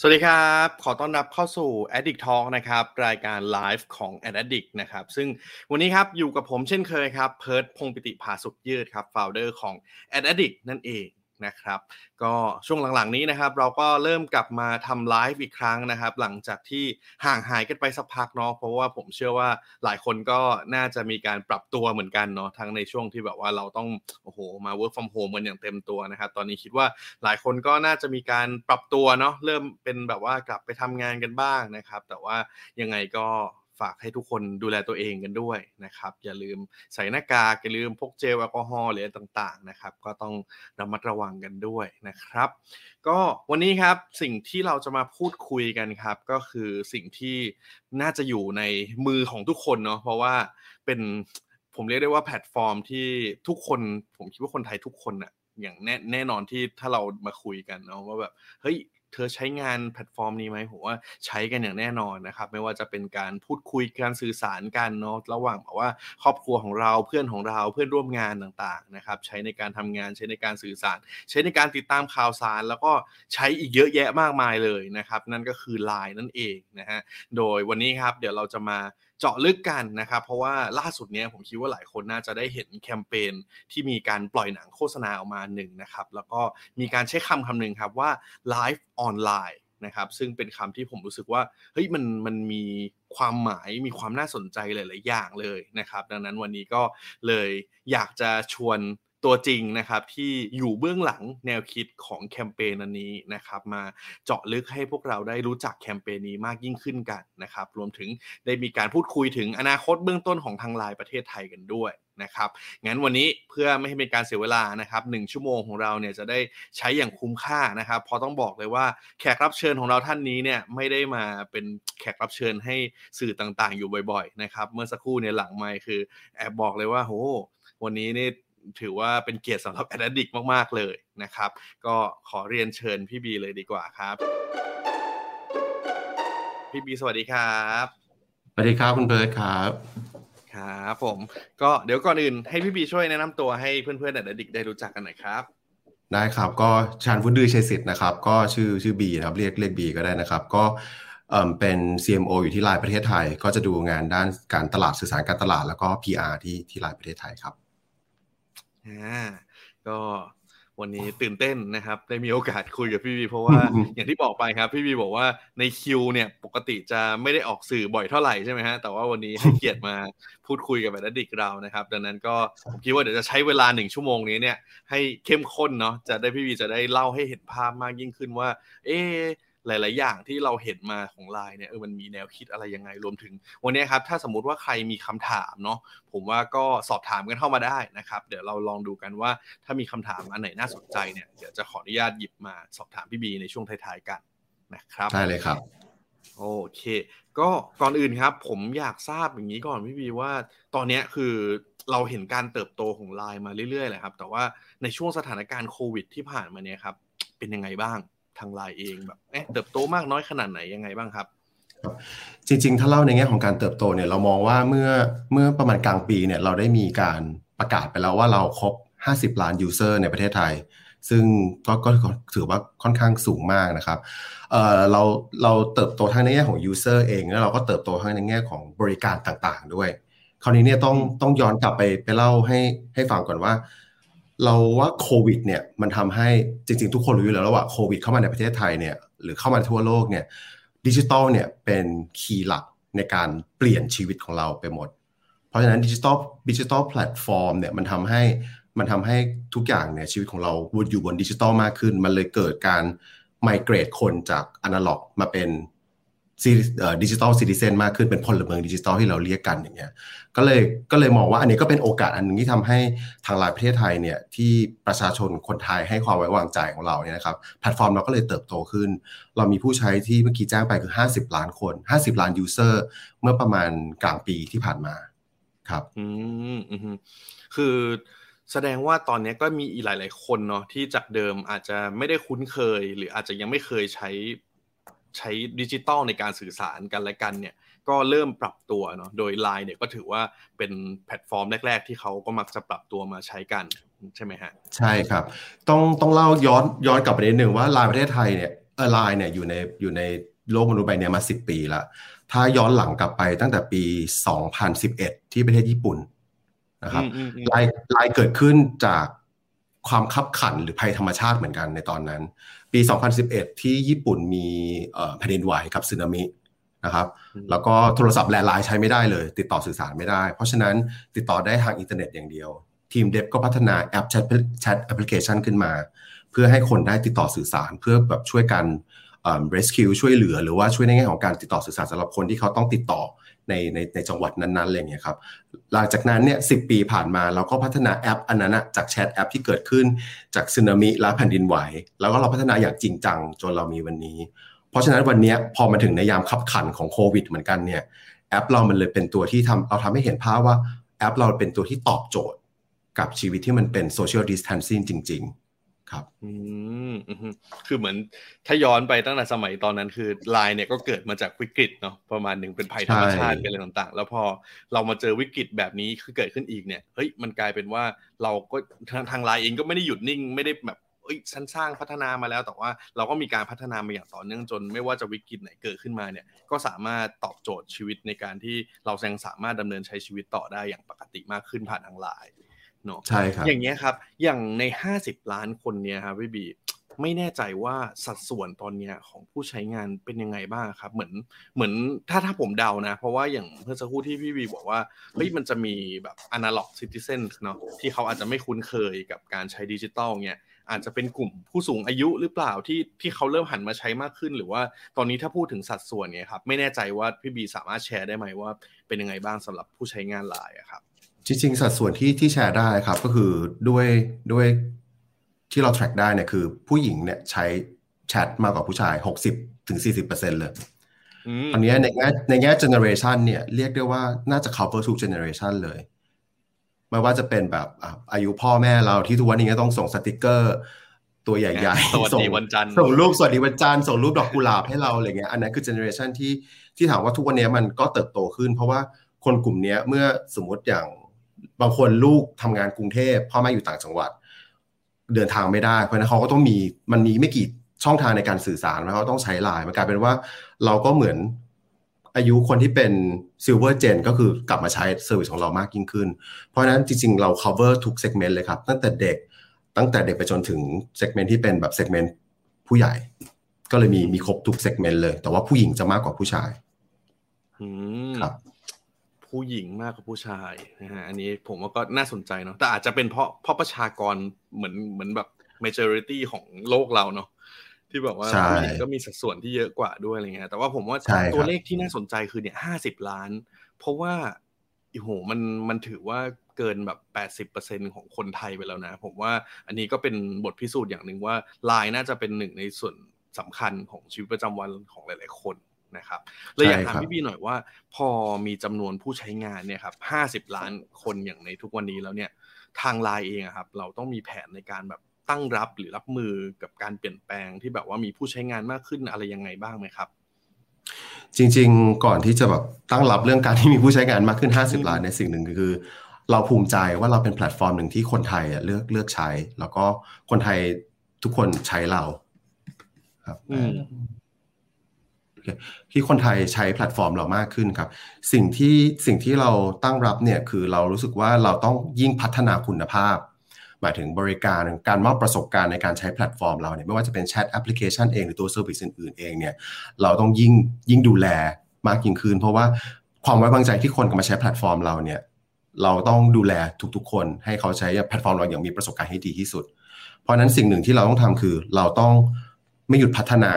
สวัสดีครับ ขอต้อนรับเข้าสู่ Addict Talk นะครับ รายการไลฟ์ของ Addict นะครับ ซึ่งวันนี้ครับอยู่กับผมเช่นเคยครับ เพิร์ดพงปิติภาสุขยืดครับ founder ของ Addict นั่นเอง นะครับ ก็ช่วงหลังๆนี้นะครับ เราก็เริ่มกลับมาทำไลฟ์อีกครั้งนะครับ หลังจากที่ห่างหายกันไปสักพักเนาะเพราะว่าผมเชื่อว่าหลายคนก็น่าจะมีการปรับตัวเหมือนกันเนาะทั้งในช่วงที่แบบว่าเราต้องโอ้โหมา work from home กันอย่างเต็มตัวนะครับ ตอนนี้คิดว่าหลายคนก็น่าจะมีการปรับตัวเนาะเริ่มเป็นแบบว่ากลับไปทำงานกันบ้างนะครับ แต่ว่ายังไงก็ ฝากให้ทุกคนดูแลตัวเองกันด้วยนะครับ อย่าลืมใส่หน้ากากอย่าลืมพกเจลแอลกอฮอล์หรืออะไรต่างๆนะครับ ก็ต้องระมัดระวังกันด้วยนะครับ ก็วันนี้ครับสิ่งที่เราจะมาพูดคุยกันครับ ก็คือสิ่งที่น่าจะอยู่ในมือของทุกคนเนาะเพราะว่าเป็นผมเรียกได้ว่าแพลตฟอร์มที่ทุกคน ผมคิดว่าคนไทยทุกคนอะอย่างแน่แน่นอนที่ถ้าเรามาคุยกันเนาะว่าแบบเฮ้ย เธอใช้งานแพลตฟอร์มนี้ไหมผมว่าใช้กันอย่างแน่นอนนะครับ ไม่ว่าจะเป็นการพูดคุยการสื่อสารกันเนาะระหว่างแบบว่าครอบครัวของเราเพื่อนของเราเพื่อนร่วมงานต่างๆนะครับใช้ในการทำงานใช้ในการสื่อสาร ใช้ในการติดตามข่าวสาร แล้วก็ใช้อีกเยอะแยะมากมายเลยนะครับ นั่นก็คือ Line นั่นเองนะฮะโดยวันนี้ครับเดี๋ยวเราจะมา เจาะลึกกันนะครับ เพราะว่าล่าสุดเนี้ยผมคิดว่าหลายคนน่าจะได้เห็นแคมเปญที่มีการปล่อยหนังโฆษณาออกมาหนึ่งนะครับ แล้วก็มีการใช้คำคำหนึ่งครับว่า live online นะครับซึ่งเป็นคำที่ผมรู้สึกว่าเฮ้ยมันมันมีความหมายมีความน่าสนใจหลาย ๆ อย่างเลยนะครับ ดังนั้นวันนี้ก็เลยอยากจะชวน ตัวจริงนะครับที่อยู่เบื้องหลังแนวคิดของแคมเปญอันนี้นะครับมาเจาะลึกให้พวกเราได้รู้จักแคมเปญนี้มากยิ่งขึ้นกันนะครับรวมถึงได้มีการพูดคุยถึงอนาคตเบื้องต้นของทางไลน์ประเทศไทยกันด้วยนะครับงั้นวันนี้เพื่อไม่ให้เป็นการเสียเวลานะครับหชั่วโมงของเราเนี่ยจะได้ใช้อย่างคุ้มค่านะครับพราะต้องบอกเลยว่าแขกรับเชิญของเราท่านนี้เนี่ยไม่ได้มาเป็นแขกรับเชิญให้สื่อต่างๆ อยู่บ่อยๆนะครับเมื่อสักครู่เนี่ยหลังไม่คือแอบบอกเลยว่าโหวันนี้นี่ ถือว่าเป็นเกียรติสำหรับแอดดิกมาก ๆ เลยนะครับ ก็ขอเรียนเชิญพี่บีเลยดีกว่าครับ พี่บีสวัสดีครับสวัสดีครับคุณเบิร์ดครับครับผมก็เดี๋ยวก่อนอื่นให้พี่บีช่วยแนะนำตัวให้เพื่อนๆ Addict ได้รู้จักกันหน่อยครับ ได้ครับก็ชาญพุดดือชัยสิทธิ์นะครับ ก็ชื่อชื่อบีนะครับเรียกเรียกบีก็ได้นะครับ ก็เป็น CMO อยู่ที่ไลน์ประเทศไทย ก็จะดูงานด้านการตลาดสื่อสารการตลาดแล้วก็ PR ที่ที่ไลน์ประเทศไทยครับ อ่าก็วันนี้ตื่นเต้นนะครับ ได้มีโอกาสคุยกับพี่บีเพราะว่าอย่างที่บอกไปครับ พี่บีบอกว่าในคิวเนี่ยปกติจะไม่ได้ออกสื่อบ่อยเท่าไหร่ใช่ไหมฮะแต่ว่าวันนี้ให้เกียรติมาพูดคุยกับแบดดิกเรานะครับ ดังนั้นก็ผมคิดว่าเดี๋ยวจะใช้เวลาหนึ่งชั่วโมงนี้เนี่ยให้เข้มข้นเนาะจะได้พี่บีจะได้เล่าให้เห็นภาพมากยิ่งขึ้นว่า เอ๊ หลาย ๆ อย่างที่เราเห็นมาของไลน์เนี่ยเออมันมีแนวคิดอะไรยังไงรวมถึง วันนี้ครับถ้าสมมุติว่าใครมีคำถามเนาะผมว่าก็สอบถามกันเข้ามาได้นะครับ เดี๋ยวเราลองดูกันว่าถ้ามีคำถามอันไหนน่าสนใจเนี่ยเดี๋ยวจะขออนุญาตหยิบมาสอบถามพี่บีในช่วงท้าย ๆ กันนะครับได้เลยครับโอเค ก็ก่อนอื่นครับ ผมอยากทราบอย่างนี้ก่อนพี่บีว่า ตอนนี้คือเราเห็นการเติบโตของไลน์มาเรื่อยๆแหละครับ แต่ว่าในช่วงสถานการณ์โควิดที่ผ่านมาเนี่ยครับ เป็นยังไงบ้าง ทางไลน์เองแบบเอ๊ะเติบโตมากน้อยขนาดไหนยังไงบ้างครับจริงๆ ถ้าเล่าในแง่ของการเติบโตเนี่ยเรามองว่าเมื่อเมื่อประมาณกลางปีเนี่ยเราได้มีการประกาศไปแล้วว่าเราครบ 50 ล้าน user ในประเทศไทย ซึ่งก็ก็ถือว่าค่อนข้างสูงมากนะครับเอ่อเราเราเติบโตทั้งในแง่ของ user เองแล้วเราก็เติบโตทั้งในแง่ของบริการต่างๆ ด้วย คราวนี้เนี่ยต้องต้องย้อนกลับไปไปเล่าให้ให้ฟังก่อนว่า เราว่าโควิดเนี่ยมันทำให้จริง ๆ ทุกคนรู้อยู่แล้วว่าโควิดเข้ามาในประเทศไทยเนี่ยหรือเข้ามาทั่วโลกเนี่ยดิจิตอลเนี่ยเป็นคีย์หลักในการเปลี่ยนชีวิตของเราไปหมด เพราะฉะนั้นดิจิตอลดิจิตอลแพลตฟอร์มเนี่ยมันทำให้มันทำให้ทุกอย่างเนี่ยชีวิตของเราวนอยู่บนดิจิตอลมากขึ้น มันเลยเกิดการ migrate คนจากอนาล็อกมาเป็น digital citizen มากขึ้นเป็นพลเมืองดิจิตอลที่เราเรียกกันอย่างเงี้ยก็เลยก็เลยมองว่าอันนี้ก็เป็นโอกาสอันนึงที่ทำให้ทางไลน์ประเทศไทยเนี่ยที่ประชาชนคนไทยให้ความไว้วางใจของเราเนี่ยนะครับแพลตฟอร์มเราก็เลยเติบโตขึ้น เรามีผู้ใช้ที่เมื่อกี้แจ้งไปคือ 50 ล้านคน 50 ล้าน user เมื่อประมาณกลางปีที่ผ่านมาครับอืมคือแสดงว่าตอนนี้ก็มีอีกหลาย ๆ คนเนาะที่จากเดิมอาจจะไม่ได้คุ้นเคย หรืออาจจะยังไม่เคยใช้ ใช้ดิจิตอลในการสื่อสารกันและกันเนี่ยก็เริ่มปรับตัวเนาะโดย Line เนี่ยก็ถือว่าเป็นแพลตฟอร์มแรก ๆ ที่เขาก็มักจะปรับตัวมาใช้กันใช่ไหมฮะใช่ครับ ต้องต้องเล่าย้อนย้อนกลับไปนิดหนึ่งว่าไลน์ประเทศไทยเนี่ยเออไลน์เนี่ยอยู่ในอยู่ในโลกมนุษย์ใบนี้มา 10 ปีละถ้าย้อนหลังกลับไปตั้งแต่ปี 2011 ที่ประเทศญี่ปุ่นนะครับอืมอืมอืม LINE LINE เกิดขึ้นจาก ความคับขันหรือภัยธรรมชาติเหมือนกันในตอนนั้น ปี 2011 ที่ญี่ปุ่นมีเอ่อแผ่นดินไหวกับสึนามินะครับ แล้วก็โทรศัพท์ landline ใช้ไม่ได้เลย ติดต่อสื่อสารไม่ได้ เพราะฉะนั้นติดต่อได้ทางอินเทอร์เน็ตอย่างเดียว ทีม dev ก็พัฒนาแอปแชท chat application ขึ้นมา เพื่อให้คนได้ติดต่อสื่อสารเพื่อแบบช่วยกันเอ่อ rescue ช่วยเหลือหรือว่าช่วยในแง่ของการติดต่อสื่อสารสำหรับคนที่เขาต้องติดต่อในในในจังหวัดนั้นๆอะไรอย่างเงี้ยครับหลังจากนั้นเนี่ยสิบปีผ่านมาเราก็พัฒนาแอปอันนั้นจาก chat app ที่เกิดขึ้นจากสึนามิและแผ่นดินไหว แล้วก็เราพัฒนาอย่างจริงจังจนเรามีวันนี้ เพราะฉะนั้นวันนี้พอมาถึงในยามคับขันของโควิดเหมือนกันเนี่ยแอปเรามันเลยเป็นตัวที่ทำเราทำให้เห็นภาพว่าแอปเราเป็นตัวที่ตอบโจทย์ กับชีวิตที่มันเป็น social distancing จริง ๆ ครับอืมอืมคือเหมือนถ้าย้อนไปตั้งแต่สมัยตอนนั้นคือไลน์เนี่ยก็เกิดมาจากวิกฤตเนาะประมาณหนึ่งเป็นภัยธรรมชาติใช่เป็นอะไรต่างๆ แล้วพอเรามาเจอวิกฤตแบบนี้คือเกิดขึ้นอีกเนี่ยเฮ้ยมันกลายเป็นว่าเราก็ทางทางไลน์เองก็ไม่ได้หยุดนิ่งไม่ได้แบบเอ้ยฉันสร้างพัฒนามาแล้วแต่ว่าเราก็มีการพัฒนามาอย่างต่อเนื่องจน ไม่ว่าจะวิกฤตไหนเกิดขึ้นมาเนี่ย ก็สามารถตอบโจทย์ชีวิตในการที่เรายังสามารถดำเนินใช้ชีวิตต่อได้อย่างปกติมากขึ้นผ่านทางไลน์ เนาะใช่ครับอย่างเงี้ยครับ อย่างใน 50 ล้านคนเนี้ยครับพี่บีไม่แน่ใจว่าสัดส่วนตอนเนี้ยของผู้ใช้งานเป็นยังไงบ้างครับ เหมือนเหมือนถ้าถ้าผมเดานะ เพราะว่าอย่างเพื่อสักครู่ที่พี่บีบอกว่าเฮ้ยมันจะมีแบบ analog citizen เนาะที่เขาอาจจะไม่คุ้นเคยกับการใช้ดิจิตอลเนี่ยอาจจะเป็นกลุ่มผู้สูงอายุหรือเปล่าที่ที่เขาเริ่มหันมาใช้มากขึ้น หรือว่าตอนนี้ถ้าพูดถึงสัดส่วนเนี่ยครับไม่แน่ใจว่าพี่บีสามารถแชร์ได้ไหมว่าเป็นยังไงบ้างสำหรับผู้ใช้งานไลน์อะครับ จริงๆ สัดส่วนที่ที่แชร์ได้ครับก็คือด้วยด้วยที่เรา track ได้เนี่ยคือผู้หญิงเนี่ยใช้แชทมากกว่าผู้ชาย 60ถึง40%เลยอืมตอนนี้ในแง่ในแง่ generation เนี่ยเรียกได้ว่าน่าจะ cover ทุก generation เลยไม่ว่าจะเป็นแบบอะอายุพ่อแม่เราที่ทุกวันนี้ก็ต้องส่งสติกเกอร์ ตัวใหญ่ๆสวัสดีส่งวันจันทร์ส่งรูปสวัสดีวันจันทร์ส่งรูปดอกกุหลาบให้เราอะไรเงี้ยอันนั้นคือ generation ที่ที่ถามว่าทุกวันนี้มันก็เติบโตขึ้น เพราะว่าคนกลุ่มเนี้ยเมื่อสมมติอย่าง บางคนลูกทำงานกรุงเทพพ่อแม่อยู่ต่างจังหวัด เดินทางไม่ได้ เพราะฉะนั้นเขาก็ต้องมีมันมีไม่กี่ช่องทางในการสื่อสารแล้วเขาต้องใช้ไลน์มันกลายเป็นว่าเราก็เหมือนอายุคนที่เป็น silver gen ก็คือกลับมาใช้ service ของเรามากยิ่งขึ้น เพราะฉะนั้นจริงๆ เรา cover ทุก segment เลยครับ ตั้งแต่เด็กตั้งแต่เด็กไปจนถึง segment ที่เป็นแบบ segment ผู้ใหญ่ ก็เลยมีมีครบทุก segment เลย แต่ว่าผู้หญิงจะมากกว่าผู้ชายอืมครับ ผู้หญิงมากกว่าผู้ชายนะฮะอันนี้ผมว่าก็น่าสนใจเนาะแต่อาจจะเป็นเพราะเพราะประชากรเหมือนเหมือนแบบ majority ของโลกเราเนาะที่แบบว่าใช่ผู้หญิงก็มีสัดส่วนที่เยอะกว่าด้วยอะไรเงี้ยแต่ว่าผมว่าใช่ครับตัวเลขที่น่าสนใจคือเนี่ยห้าสิบล้าน เพราะว่าโอ้โหมันมันถือว่าเกินแบบแปดสิบเปอร์เซ็นของคนไทยไปแล้วนะ ผมว่าอันนี้ก็เป็นบทพิสูจน์อย่างหนึ่งว่าไลน์น่าจะเป็นหนึ่งในส่วนสำคัญของชีวิตประจำวันของหลาย ๆ คน นะครับเลยอยากถามใช่ครับพี่บีหน่อยว่า พอมีจำนวนผู้ใช้งานเนี่ยครับห้าสิบล้านคนอย่างในทุกวันนี้แล้วเนี่ยทางไลน์เองอะครับ เราต้องมีแผนในการแบบตั้งรับหรือรับมือกับการเปลี่ยนแปลงที่แบบว่ามีผู้ใช้งานมากขึ้นอะไรยังไงบ้างไหมครับ จริง ๆ ก่อนที่จะแบบตั้งรับเรื่องการที่มีผู้ใช้งานมากขึ้นอืม50 ล้านในยสิ่งหนึ่งคือ เราภูมิใจว่าเราเป็นแพลตฟอร์มหนึ่งที่คนไทยอะเลือกเลือกใช้ แล้วก็คนไทยทุกคนใช้เรา ครับอืมโอเค ที่คนไทยใช้แพลตฟอร์มเรามากขึ้นครับ สิ่งที่สิ่งที่เราตั้งรับเนี่ยคือเรารู้สึกว่าเราต้องยิ่งพัฒนาคุณภาพ หมายถึงบริการการมอบประสบการณ์ในการใช้แพลตฟอร์มเราเนี่ยไม่ว่าจะเป็น chat application เองหรือตัว service อื่นๆเองเนี่ยเราต้องยิ่งยิ่งดูแลมากยิ่งขึ้น เพราะว่าความไว้วางใจที่คนมาใช้แพลตฟอร์มเราเนี่ยเราต้องดูแลทุกๆ คน ให้เขาใช้แพลตฟอร์มเราอย่างมีประสบการณ์ให้ดีที่สุด เพราะนั้นสิ่งหนึ่งที่เราต้องทำคือเราต้องไม่หยุดพัฒนา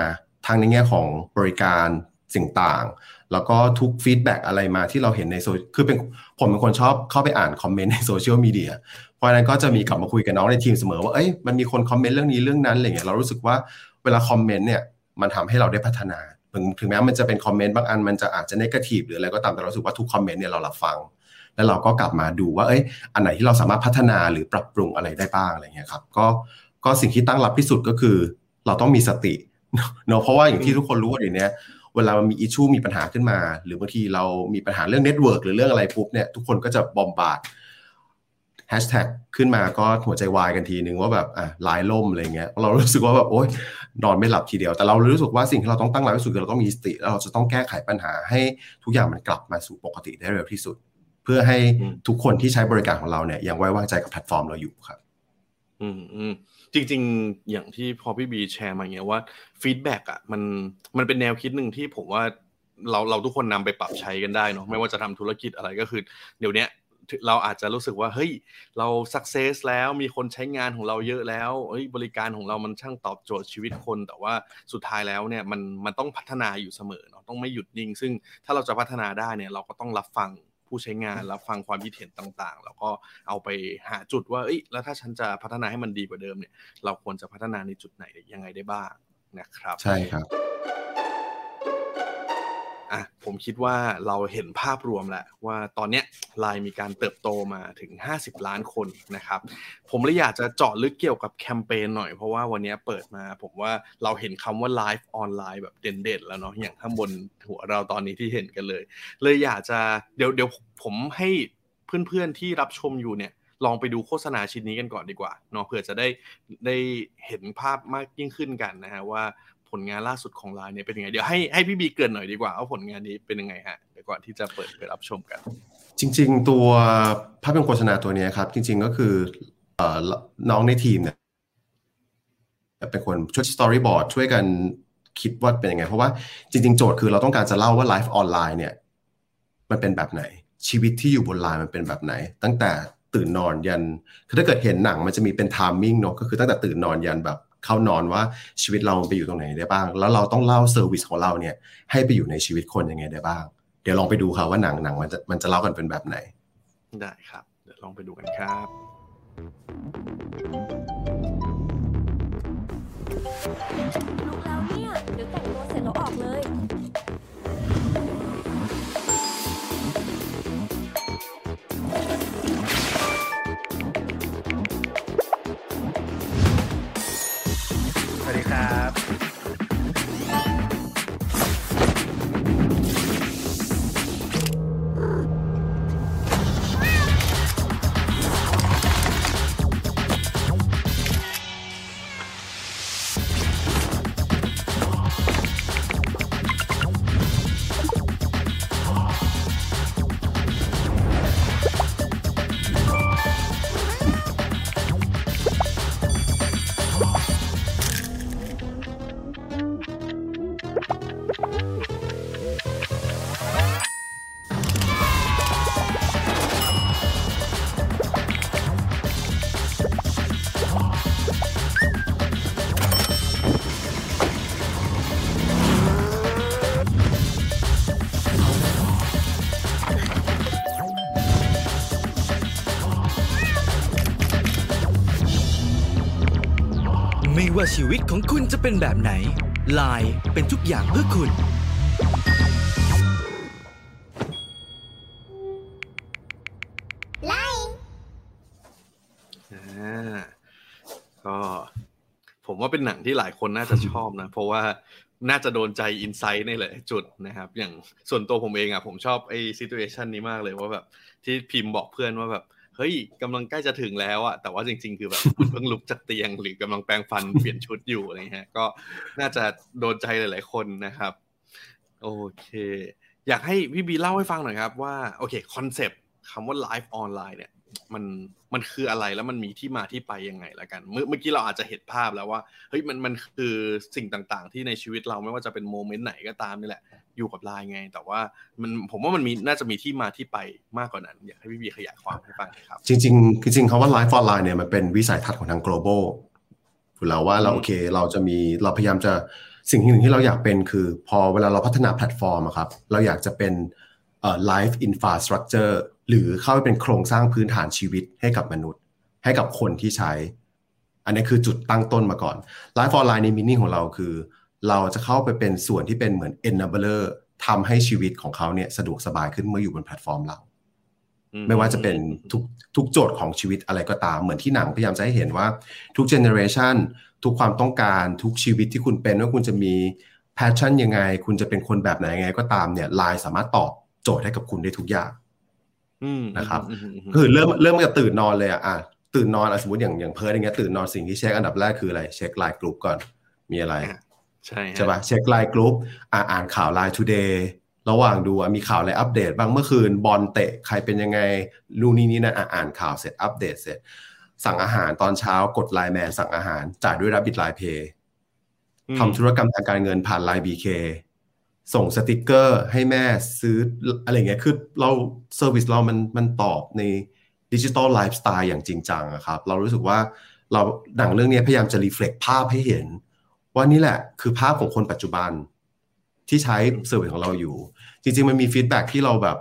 ทางในแง่ของบริการสิ่งต่าง แล้วก็ทุก feedback อะไรมาที่เราเห็นในโซคือเป็นผมเป็นคนชอบเข้าไปอ่านคอมเมนต์ในโซเชียลมีเดียเพราะฉะนั้นก็จะมีกลับมาคุยกับน้องในทีมเสมอว่าเอ้ยมันมีคนคอมเมนต์เรื่องนี้เรื่องนั้นอะไรเงี้ยเรารู้สึกว่าเวลาคอมเมนต์เนี่ยมันทำให้เราได้พัฒนาถึงถึงแม้มันจะเป็นคอมเมนต์บางอันมันจะอาจจะ negative หรืออะไรก็ตามแต่เรารู้สึกว่าทุกคอมเมนต์เนี่ยเรารับฟัง แล้วเราก็กลับมาดูว่า เอ้ย อันไหนที่เราสามารถพัฒนาหรือปรับปรุงอะไรได้บ้างอะไรเงี้ยครับ ก็ก็สิ่งที่ตั้งรับที่สุดก็คือ เราต้องมีสติ เนาะเพราะว่าอย่างที่ทุกคนรู้ว่าเดี๋ยวนี้เวลามันมี issue มีปัญหาขึ้นมา หรือบางทีเรามีปัญหาเรื่อง network หรือเรื่องอะไรปุ๊บเนี่ยทุกคนก็จะ bombard แฮชแท็กขึ้นมาก็หัวใจวายกันทีนึงว่าแบบอะไลน์ล่มอะไรเงี้ยเรารู้สึกว่าแบบโอ๊ยนอนไม่หลับทีเดียวแต่เรารู้สึกว่าสิ่งที่เราต้องตั้งรับที่สุดคือเราต้องมีสติแล้วเราจะต้องแก้ไขปัญหาให้ทุกอย่างมันกลับมาสู่ปกติได้เร็วที่สุด เพื่อให้ทุกคนที่ใช้บริการของเราเนี่ยยังไว้วางใจกับแพลตฟอร์มเราอยู่ครับ อืมอืม จริง ๆ อย่างที่พอพี่บีแชร์มาเงี้ยว่า feedback อะมันมันเป็นแนวคิดหนึ่งที่ผมว่าเราเราทุกคนนำไปปรับใช้กันได้เนาะไม่ว่าจะทำธุรกิจอะไรก็คือ เดี๋ยวนี้เราอาจจะรู้สึกว่าเฮ้ยเราสักเซสแล้วมีคนใช้งานของเราเยอะแล้วเฮ้ยบริการของเรามันช่างตอบโจทย์ชีวิตคน แต่ว่าสุดท้ายแล้วเนี่ยมันมันต้องพัฒนาอยู่เสมอเนาะต้องไม่หยุดนิ่ง ซึ่งถ้าเราจะพัฒนาได้เนี่ยเราก็ต้องรับฟัง ผู้ใช้งานรับฟังความคิดเห็นต่างๆ แล้วก็เอาไปหาจุดว่าเอ้ยแล้วถ้าฉันจะพัฒนาให้มันดีกว่าเดิมเนี่ย เราควรจะพัฒนาในจุดไหนยังไงได้บ้างนะครับ ใช่ครับ อะผมคิดว่าเราเห็นภาพรวมแล้วว่าตอนเนี้ยไลน์มีการเติบโตมาถึง 50 ล้านคนนะครับ ผมเลยอยากจะเจาะลึกเกี่ยวกับแคมเปญหน่อยเพราะว่าวันนี้เปิดมาผมว่าเราเห็นคำว่าไลฟ์ออนไลน์แบบเด่นๆแล้วเนาะอย่างข้างบนหัวเราตอนนี้ที่เห็นกันเลย เลยอยากจะเดี๋ยวเดี๋ยวผมให้เพื่อนๆที่รับชมอยู่เนี่ยลองไปดูโฆษณาชิ้นนี้กันก่อนดีกว่าเนาะเผื่อจะได้ได้เห็นภาพมากยิ่งขึ้นกันนะฮะว่า ผลงานล่าสุดของไลน์เนี่ยเป็นยังไง เดี๋ยวให้ให้พี่บีเกริ่นหน่อยดีกว่าว่าผลงานนี้เป็นยังไงฮะเดี๋ยวก่อนที่จะเปิดไปรับชมกัน จริง ๆ ตัวภาพยนตร์โฆษณาตัวนี้ครับ จริง ๆ ก็คือน้องในทีมเนี่ยเป็นคนช่วย storyboard ช่วยกันคิดว่าเป็นยังไง เพราะว่าจริง ๆ โจทย์คือเราต้องการจะเล่าว่า Life on LINE เนี่ยมันเป็นแบบไหนชีวิตที่อยู่บนไลน์มันเป็นแบบไหน ตั้งแต่ตื่นนอนยันคือถ้าเกิดเห็นหนังมันจะมีเป็น timing เนาะก็คือตั้งแต่ตื่นนอนยันแบบ เข้านอนว่าชีวิตเราไปอยู่ตรงไหนได้บ้าง แล้วเราต้องเล่าเซอร์วิสของเราเนี่ยให้ไปอยู่ในชีวิตคนยังไงได้บ้าง เดี๋ยวลองไปดูครับว่าหนังหนังมันจะมันจะเล่ากันเป็นแบบไหน ได้ครับ เดี๋ยวลองไปดูกันครับ ลุกแล้วเนี่ยเดี๋ยวแต่งตัวเสร็จแล้วออกเลย ชีวิตของคุณจะเป็นแบบไหนไลน์เป็นทุกอย่างเพื่อคุณไลน์ก็ผมว่าเป็นหนังที่หลายคนน่าจะชอบนะ เพราะว่าน่าจะโดนใจอินไซต์ในหลายจุดนะครับ อย่างส่วนตัวผมเองอะผมชอบไอ้ซิทูเอชันนี้มากเลยว่าแบบที่พิมพ์บอกเพื่อนว่าแบบ เฮ้ยกำลังใกล้จะถึงแล้วอะแต่ว่าจริง ๆ คือแบบเพิ่งลุกจากเตียง หรือกำลังแปรงฟันเปลี่ยนชุดอยู่อะไรเงี้ยก็น่าจะโดนใจหลาย ๆ คนนะครับ โอเค อยากให้พี่บีเล่าให้ฟังหน่อยครับว่าโอเค concept คำว่า Life on LINE เนี่ยมันมันคืออะไรแล้วมันมีที่มาที่ไปยังไงละกัน เมื่อเมื่อกี้เราอาจจะเห็นภาพแล้วว่าเฮ้ยมันมันคือสิ่งต่างๆ ที่ในชีวิตเราไม่ว่าจะเป็น moment ไหนก็ตามนี่แหละ อยู่กับไลน์ไง แต่ว่ามันผมว่ามันมีน่าจะมีที่มาที่ไปมากกว่านั้น อยากให้พี่บีขยายความให้ฟังครับ จริงๆจริงๆคำว่า Life on LINE เนี่ยมันเป็นวิสัยทัศน์ของทาง global อยู่แล้วว่าเราโอเคเราจะมีเราพยายามจะสิ่งหนึ่งที่เราอยากเป็นคือ พอเวลาเราพัฒนาแพลตฟอร์มครับเราอยากจะเป็นเอ่อ life infrastructure หรือเข้าไปเป็นโครงสร้างพื้นฐานชีวิตให้กับมนุษย์ ให้กับคนที่ใช้ อันนี้คือจุดตั้งต้นมาก่อน Life on LINE ใน meaning ของเราคือ เราจะเข้าไปเป็นส่วนที่เป็นเหมือน enabler ทำให้ชีวิตของเขาเนี่ยสะดวกสบายขึ้นเมื่ออยู่บนแพลตฟอร์มเราอืมไม่ว่าจะเป็นทุกทุกโจทย์ของชีวิตอะไรก็ตาม เหมือนที่หนังพยายามจะให้เห็นว่าทุก generation ทุกความต้องการทุกชีวิตที่คุณเป็นว่าคุณจะมี passion ยังไง คุณจะเป็นคนแบบไหนยังไงก็ตามเนี่ยไลน์สามารถตอบโจทย์ให้กับคุณได้ทุกอย่างอืมนะครับอืมอืมอืมคือเริ่มเริ่มกับตื่นนอนเลยอะอะตื่นนอนอะสมมติอย่างอย่างเพิร์ดอย่างเงี้ยตื่นนอนสิ่งที่เช็คอันดับแรกคืออะไรเช็คไลน์กลุ่มก่อนมีอะไร ใช่ฮใช่ปะเช็คไลน์กรุ๊ปอ่าอ่านข่าว LINE TODAY ระหว่างดูอะมีข่าวอะไรอัปเดตบ้างเมื่อคืนบอลเตะใครเป็นยังไงนู่นนี่นี่นั่นอะอ่านข่าวเสร็จอัปเดตเสร็จ สั่งอาหารตอนเช้ากด LINE MAN สั่งอาหารจ่ายด้วย Rabbit LINE Pay อืมทำธุรกรรมทางการเงินผ่าน LINE BK ส่งสติกเกอร์ให้แม่ซื้ออะไรเงี้ยคือเรา service เรามันมันตอบในดิจิ t a ลไลฟ์สไตล์อย่างจริงจังอะครับ เรารู้สึกว่าเราหนังเรื่องนี้พยายามจะ reflect ภาพให้เห็น ว่านี่แหละคือภาพของคนปัจจุบันที่ใช้ service ของเราอยู่ จริง ๆ มันมี feedback ที่เราแบบ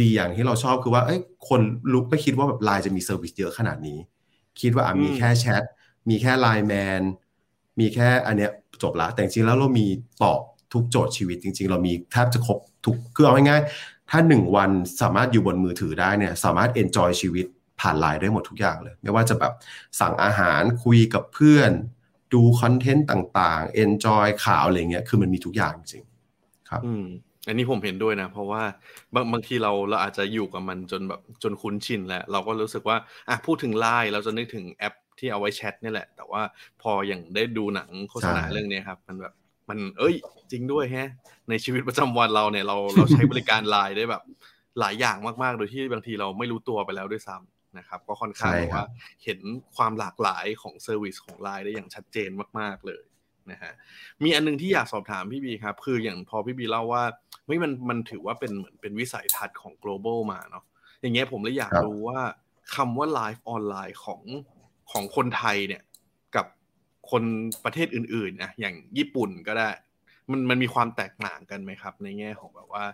ดีอย่างที่เราชอบคือว่าเอ้ยคนลุกไม่คิดว่าแบบไลน์จะมี service เยอะขนาดนี้ คิดว่าอะมีแค่แชทมีแค่ LINE MAN มีแค่อันเนี้ยจบละแต่จริงๆแล้วเรามีตอบทุกโจทย์ชีวิตจริง ๆ เรามีแทบจะครบทุกคือเอาง่ายๆถ้าหนึ่งวันสามารถอยู่บนมือถือได้เนี่ยสามารถ enjoy ชีวิตผ่านไลน์ได้หมดทุกอย่างเลย ไม่ว่าจะแบบสั่งอาหารคุยกับเพื่อน ดูคอนเทนต์ต่างๆเอนจอยข่าวอะไรเงี้ย คือมันมีทุกอย่างจริงๆครับ อืม อันนี้ผมเห็นด้วยนะ เพราะว่าบางบางทีเราเราอาจจะอยู่กับมันจนแบบจนคุ้นชินแล้ว เราก็รู้สึกว่า อะพูดถึงไลน์เราจะนึกถึงแอปที่เอาไว้แชทนี่แหละ แต่ว่าพออย่างได้ดูหนังโฆษณาใช่เรื่องนี้ครับ มันแบบมันเอ้ย จริงด้วยแฮะ ในชีวิตประจำวันเราเนี่ยเราเราใช้บริการไลน์ได้แบบ หลายอย่างมากๆ โดยที่บางทีเราไม่รู้ตัวไปแล้วด้วยซ้ำ นะครับก็ค่อนข้างใช่แบบครัว่าเห็นความหลากหลายของ service ของไลน์ได้อย่างชัดเจนมาก ๆ เลยนะฮะมีอันนึงที่อยากสอบถามพี่บีครับ คืออย่างพอพี่บีเล่าว่าเฮ้ยมันมันถือว่าเป็นเหมือนเป็นวิสัยทัศน์ของ global มาเนาะอย่างเงี้ยผมเลยอยากครับรู้ว่าคำว่า Life on LINE ของของคนไทยเนี่ย กับคนประเทศอื่นๆนะอย่างญี่ปุ่นก็ได้ มันมันมีความแตกต่างกันไหมครับ ในแง่ของแบบว่า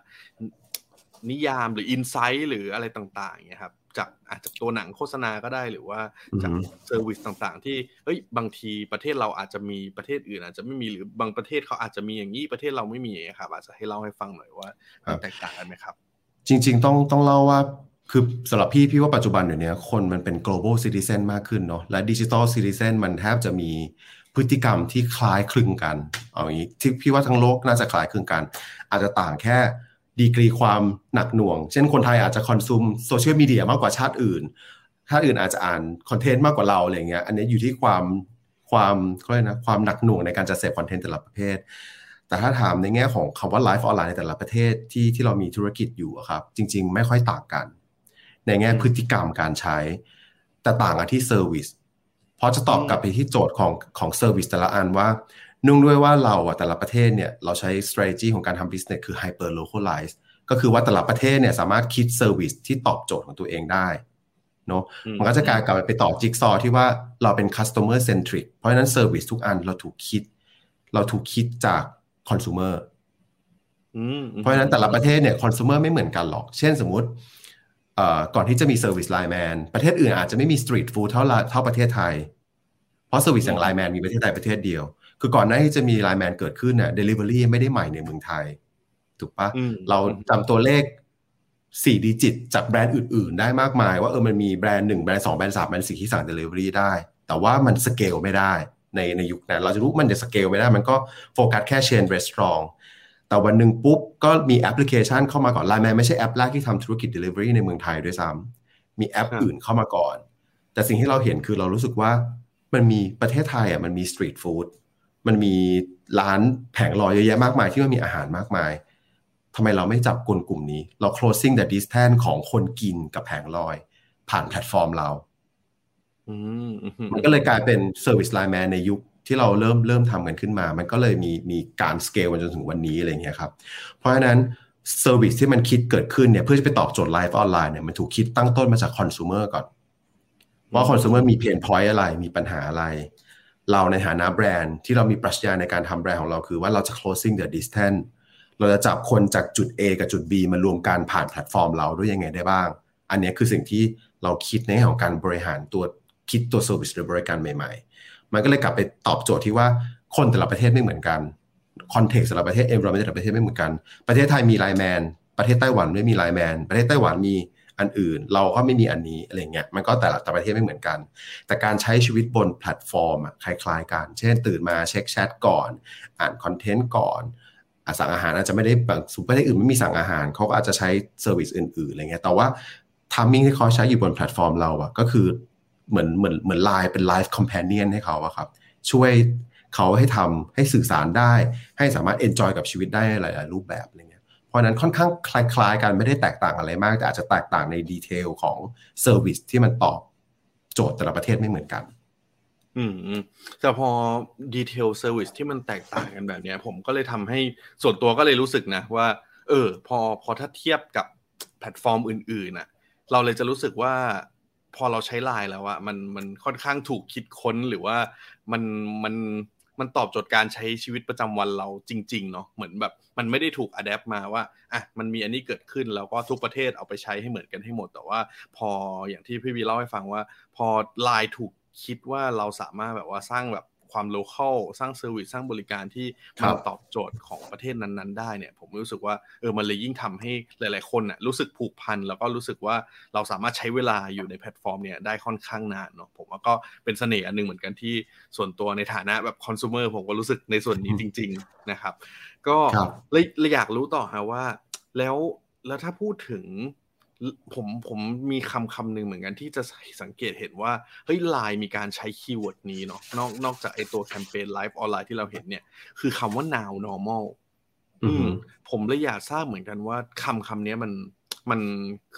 นิยามหรือ insight หรืออะไรต่างๆเนี่ยครับ จากอาจจะตัวหนังโฆษณาก็ได้หรือว่าจากอือฮึ service ต่างๆ ที่เฮ้ยบางทีประเทศเราอาจจะมีประเทศอื่นอาจจะไม่มีหรือบางประเทศเขาอาจจะมีอย่างนี้ประเทศเราไม่มีอย่างเงี้ยครับอาจจะให้เล่าให้ฟังหน่อยว่ามันแตกต่างกันไหมครับ จริง ๆ ต้องต้องเล่าว่าคือสำหรับพี่พี่ว่าปัจจุบันเดี๋ยวนี้คนมันเป็น global citizen มากขึ้นเนาะและ digital citizen มันแทบจะมีพฤติกรรมที่คล้ายคลึงกัน เอาอย่างนี้ที่พี่ว่าทั้งโลกน่าจะคล้ายคลึงกัน อาจจะต่างแค่ ดีกรีความหนักหน่วง เช่นคนไทยอาจจะ consume โซเชียลมีเดียมากกว่าชาติอื่น ชาติอื่นอาจจะอ่าน content มากกว่าเราอะไรเงี้ย อันนี้อยู่ที่ความความเขาเรียกนะความหนักหน่วงในการจะเสพ content แต่ละประเภท แต่ถ้าถามในแง่ของคำว่า Life on LINE ในแต่ละประเทศที่ที่เรามีธุรกิจอยู่ครับ จริง ๆ ไม่ค่อยต่างกัน ในแง่พฤติกรรมการใช้ แต่ต่างกันที่ service เพราะจะตอบกลับไปที่โจทย์ของของ service แต่ละอันว่า เนื่องด้วยว่าเราอะแต่ละประเทศเนี่ยเราใช้ strategy ของการทำ business คือ hyper localize ก็คือว่าแต่ละประเทศเนี่ยสามารถคิด service ที่ตอบโจทย์ของตัวเองได้เนาะอืมมันก็จะกลายกลับไปต่อจิ๊กซอว์ที่ว่าเราเป็น customer centric เพราะฉะนั้น service ทุกอันเราถูกคิด เราถูกคิดจาก consumer อืมเพราะฉะนั้นแต่ละประเทศเนี่ย consumer ไม่เหมือนกันหรอก เช่นสมมุติเอ่อก่อนที่จะมี service line man ประเทศอื่นอาจจะไม่มี street food เท่าละเท่าประเทศไทย เพราะ service อย่าง line man มีประเทศไทยประเทศเดียว คือก่อนหน้าที่จะมี line man เกิดขึ้นเนี่ย delivery ไม่ได้ใหม่ในเมืองไทย ถูกปะอืมเราจำตัวเลขสี่ digit จากแบรนด์อื่น ๆ ได้มากมายว่าเออมันมีแบรนด์หนึ่งแบรนด์สองแบรนด์สามแบรนด์สี่ที่สั่ง delivery ได้ แต่ว่ามันสเกลไม่ได้ในในยุคนั้น เราจะรู้มันจะสเกลไม่ได้ มันก็โฟกัสแค่ chain restaurantแต่วันหนึ่งปุ๊บ ก็มีแอปพลิเคชันเข้ามาก่อนไลน์แมนไม่ใช่แอปแรกที่ทำธุรกิจ Delivery ในเมืองไทยด้วยซ้ำมีแอปครับอื่นเข้ามาก่อน แต่สิ่งที่เราเห็นคือเรารู้สึกว่ามันมีประเทศไทยอะมันมี street food มันมีร้านแผงลอยเยอะแยะมากมายที่มันมีอาหารมากมายทำไมเราไม่จับกลกลุ่มนี้ เรา closing the distance ของคนกินกับแผงลอย ผ่านแพลตฟอร์มเราอืมอืมมันก็เลยกลายเป็น Service Line Man ในยุคที่เราเริ่มเริ่มทำกันขึ้นมา มันก็เลยมีมีการสเกลมาจนถึงวันนี้อะไรเงี้ยครับ เพราะฉะนั้น Service ที่มันคิดเกิดขึ้นเนี่ยเพื่อจะไปตอบโจทย์ Life on LINE เนี่ยมันถูกคิดตั้งต้นมาจากคอน sumer ก่อน ว่า consumer มี pain point อะไรมีปัญหาอะไร เราในฐานะแบรนด์ที่เรามีปรัชญาในการทำแบรนด์ของเราคือว่าเราจะ closing the distance เราจะจับคนจากจุด A กับจุด B มารวมกันผ่านแพลตฟอร์มเราด้วยยังไงได้บ้าง อันนี้คือสิ่งที่เราคิดในแง่ของการบริหารตัวคิดตัว service หรือบริการใหม่ ๆ มันก็เลยกลับไปตอบโจทย์ที่ว่าคนแต่ละประเทศไม่เหมือนกัน context แต่ละประเทศ environment แต่ละประเทศไม่เหมือนกัน ประเทศไทยมี LINE MAN ประเทศไต้หวันไม่มี LINE MAN ประเทศไต้หวันมี อันอื่น เราก็ไม่มีอันนี้อะไรเงี้ยมันก็แต่ละแต่ประเทศไม่เหมือนกัน แต่การใช้ชีวิตบนแพลตฟอร์มอะคล้ายๆกัน เช่นตื่นมาเช็คแชทก่อน อ่านคอนเทนต์ก่อนอสั่งอาหารอาจจะไม่ได้แบบสุประเทศอื่นไม่มีสั่งอาหารเขาก็อาจจะใช้ service อื่นๆอะไรเงี้ยแต่ว่าtiming ที่เขาใช้อยู่บนแพลตฟอร์มเราอะก็คือเหมือนเหมือนเหมือนไลน์เป็น life companion ให้เขาอะครับช่วยเขาให้ทำให้สื่อสารได้ ให้สามารถ enjoy กับชีวิตได้หลาย ๆ รูปแบบอะไรเงี้ย เพราะนั้นค่อนข้างคล้ายๆกันไม่ได้แตกต่างอะไรมาก แต่อาจจะแตกต่างใน detail ของ service ที่มันตอบโจทย์แต่ละประเทศไม่เหมือนกัน อืมแต่พอ detail service ที่มันแตกต่างกันแบบนี้ผมก็เลยทำให้ส่วนตัวก็เลยรู้สึกนะว่า เออ พอพอถ้าเทียบกับแพลตฟอร์มอื่นๆน่ะ เราเลยจะรู้สึกว่าพอเราใช้ไลน์แล้วอะมันมันค่อนข้างถูกคิดค้นหรือว่ามันมัน มันตอบโจทย์การใช้ชีวิตประจำวันเราจริง ๆ เนาะเหมือนแบบ มันไม่ได้ถูก adapt มาว่าอะมันมีอันนี้เกิดขึ้นแล้วก็ทุกประเทศเอาไปใช้ให้เหมือนกันให้หมด แต่ว่าพออย่างที่พี่วีเล่าให้ฟังว่า พอไลน์ถูกคิดว่าเราสามารถแบบว่าสร้างแบบ ความ local สร้าง service สร้างบริการที่ครับมันตอบโจทย์ของประเทศนั้นๆ ได้เนี่ย ผมรู้สึกว่าเออมันเลยยิ่งทำให้หลาย ๆ คนน่ะรู้สึกผูกพันแล้วก็รู้สึกว่าเราสามารถใช้เวลาอยู่ในแพลตฟอร์มเนี่ยได้ค่อนข้างนานเนาะผมว่าก็เป็นเสน่ห์อันหนึ่งเหมือนกันที่ส่วนตัวในฐานะแบบคอน sumer ผมก็รู้สึกในส่วนนี้จริง ๆ นะครับ ก็ครับเลยเลยอยากรู้ต่อฮะว่า แล้วแล้วถ้าพูดถึง ผมผมมีคำคำหนึ่งเหมือนกันที่จะสังเกตเห็นว่าเฮ้ยไลน์มีการใช้ keyword นี้เนาะนอกนอกจากไอตัวแคมเปญ Life on LINE ที่เราเห็นเนี่ย คือคำว่า now normal อือฮึมผมเลยอยากทราบเหมือนกันว่าคำคำนี้มันมัน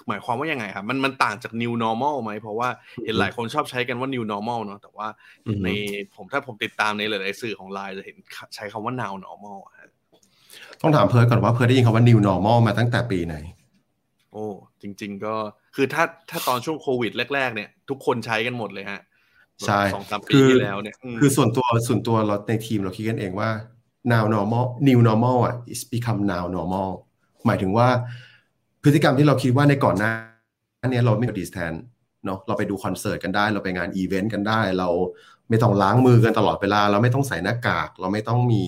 หมายความว่ายังไงครับมันมันต่างจาก new normal ไหมเพราะว่าเห็นหลายคนชอบใช้กันว่า new normal เนาะแต่ว่าอือฮึในผมถ้าผมติดตามในหลายๆสื่อของไลน์จะเห็นใช้คำว่า now normal อะฮะต้องถามเพิร์ดก่อนว่าเพิร์ดได้ยินคำว่า new normal มาตั้งแต่ปีไหนโอ้ จริง ๆ ก็คือถ้าถ้าตอนช่วงโควิดแรก ๆ เนี่ย ทุกคนใช้กันหมดเลยฮะใช่สองสามปีคือที่แล้วเนี่ยมคือส่วนตัวส่วนตัวเราในทีมเราคิดกันเองว่า now normal new normal อะ is become now normal หมายถึงว่า พฤติกรรมที่เราคิดว่าในก่อนหน้านี้เราไม่ดิสแทนเนาะเราไปดูคอนเสิร์ตกันได้ เราไปงานอีเวนต์กันได้ เราไม่ต้องล้างมือกันตลอดเวลา เราไม่ต้องใส่หน้ากาก เราไม่ต้องมี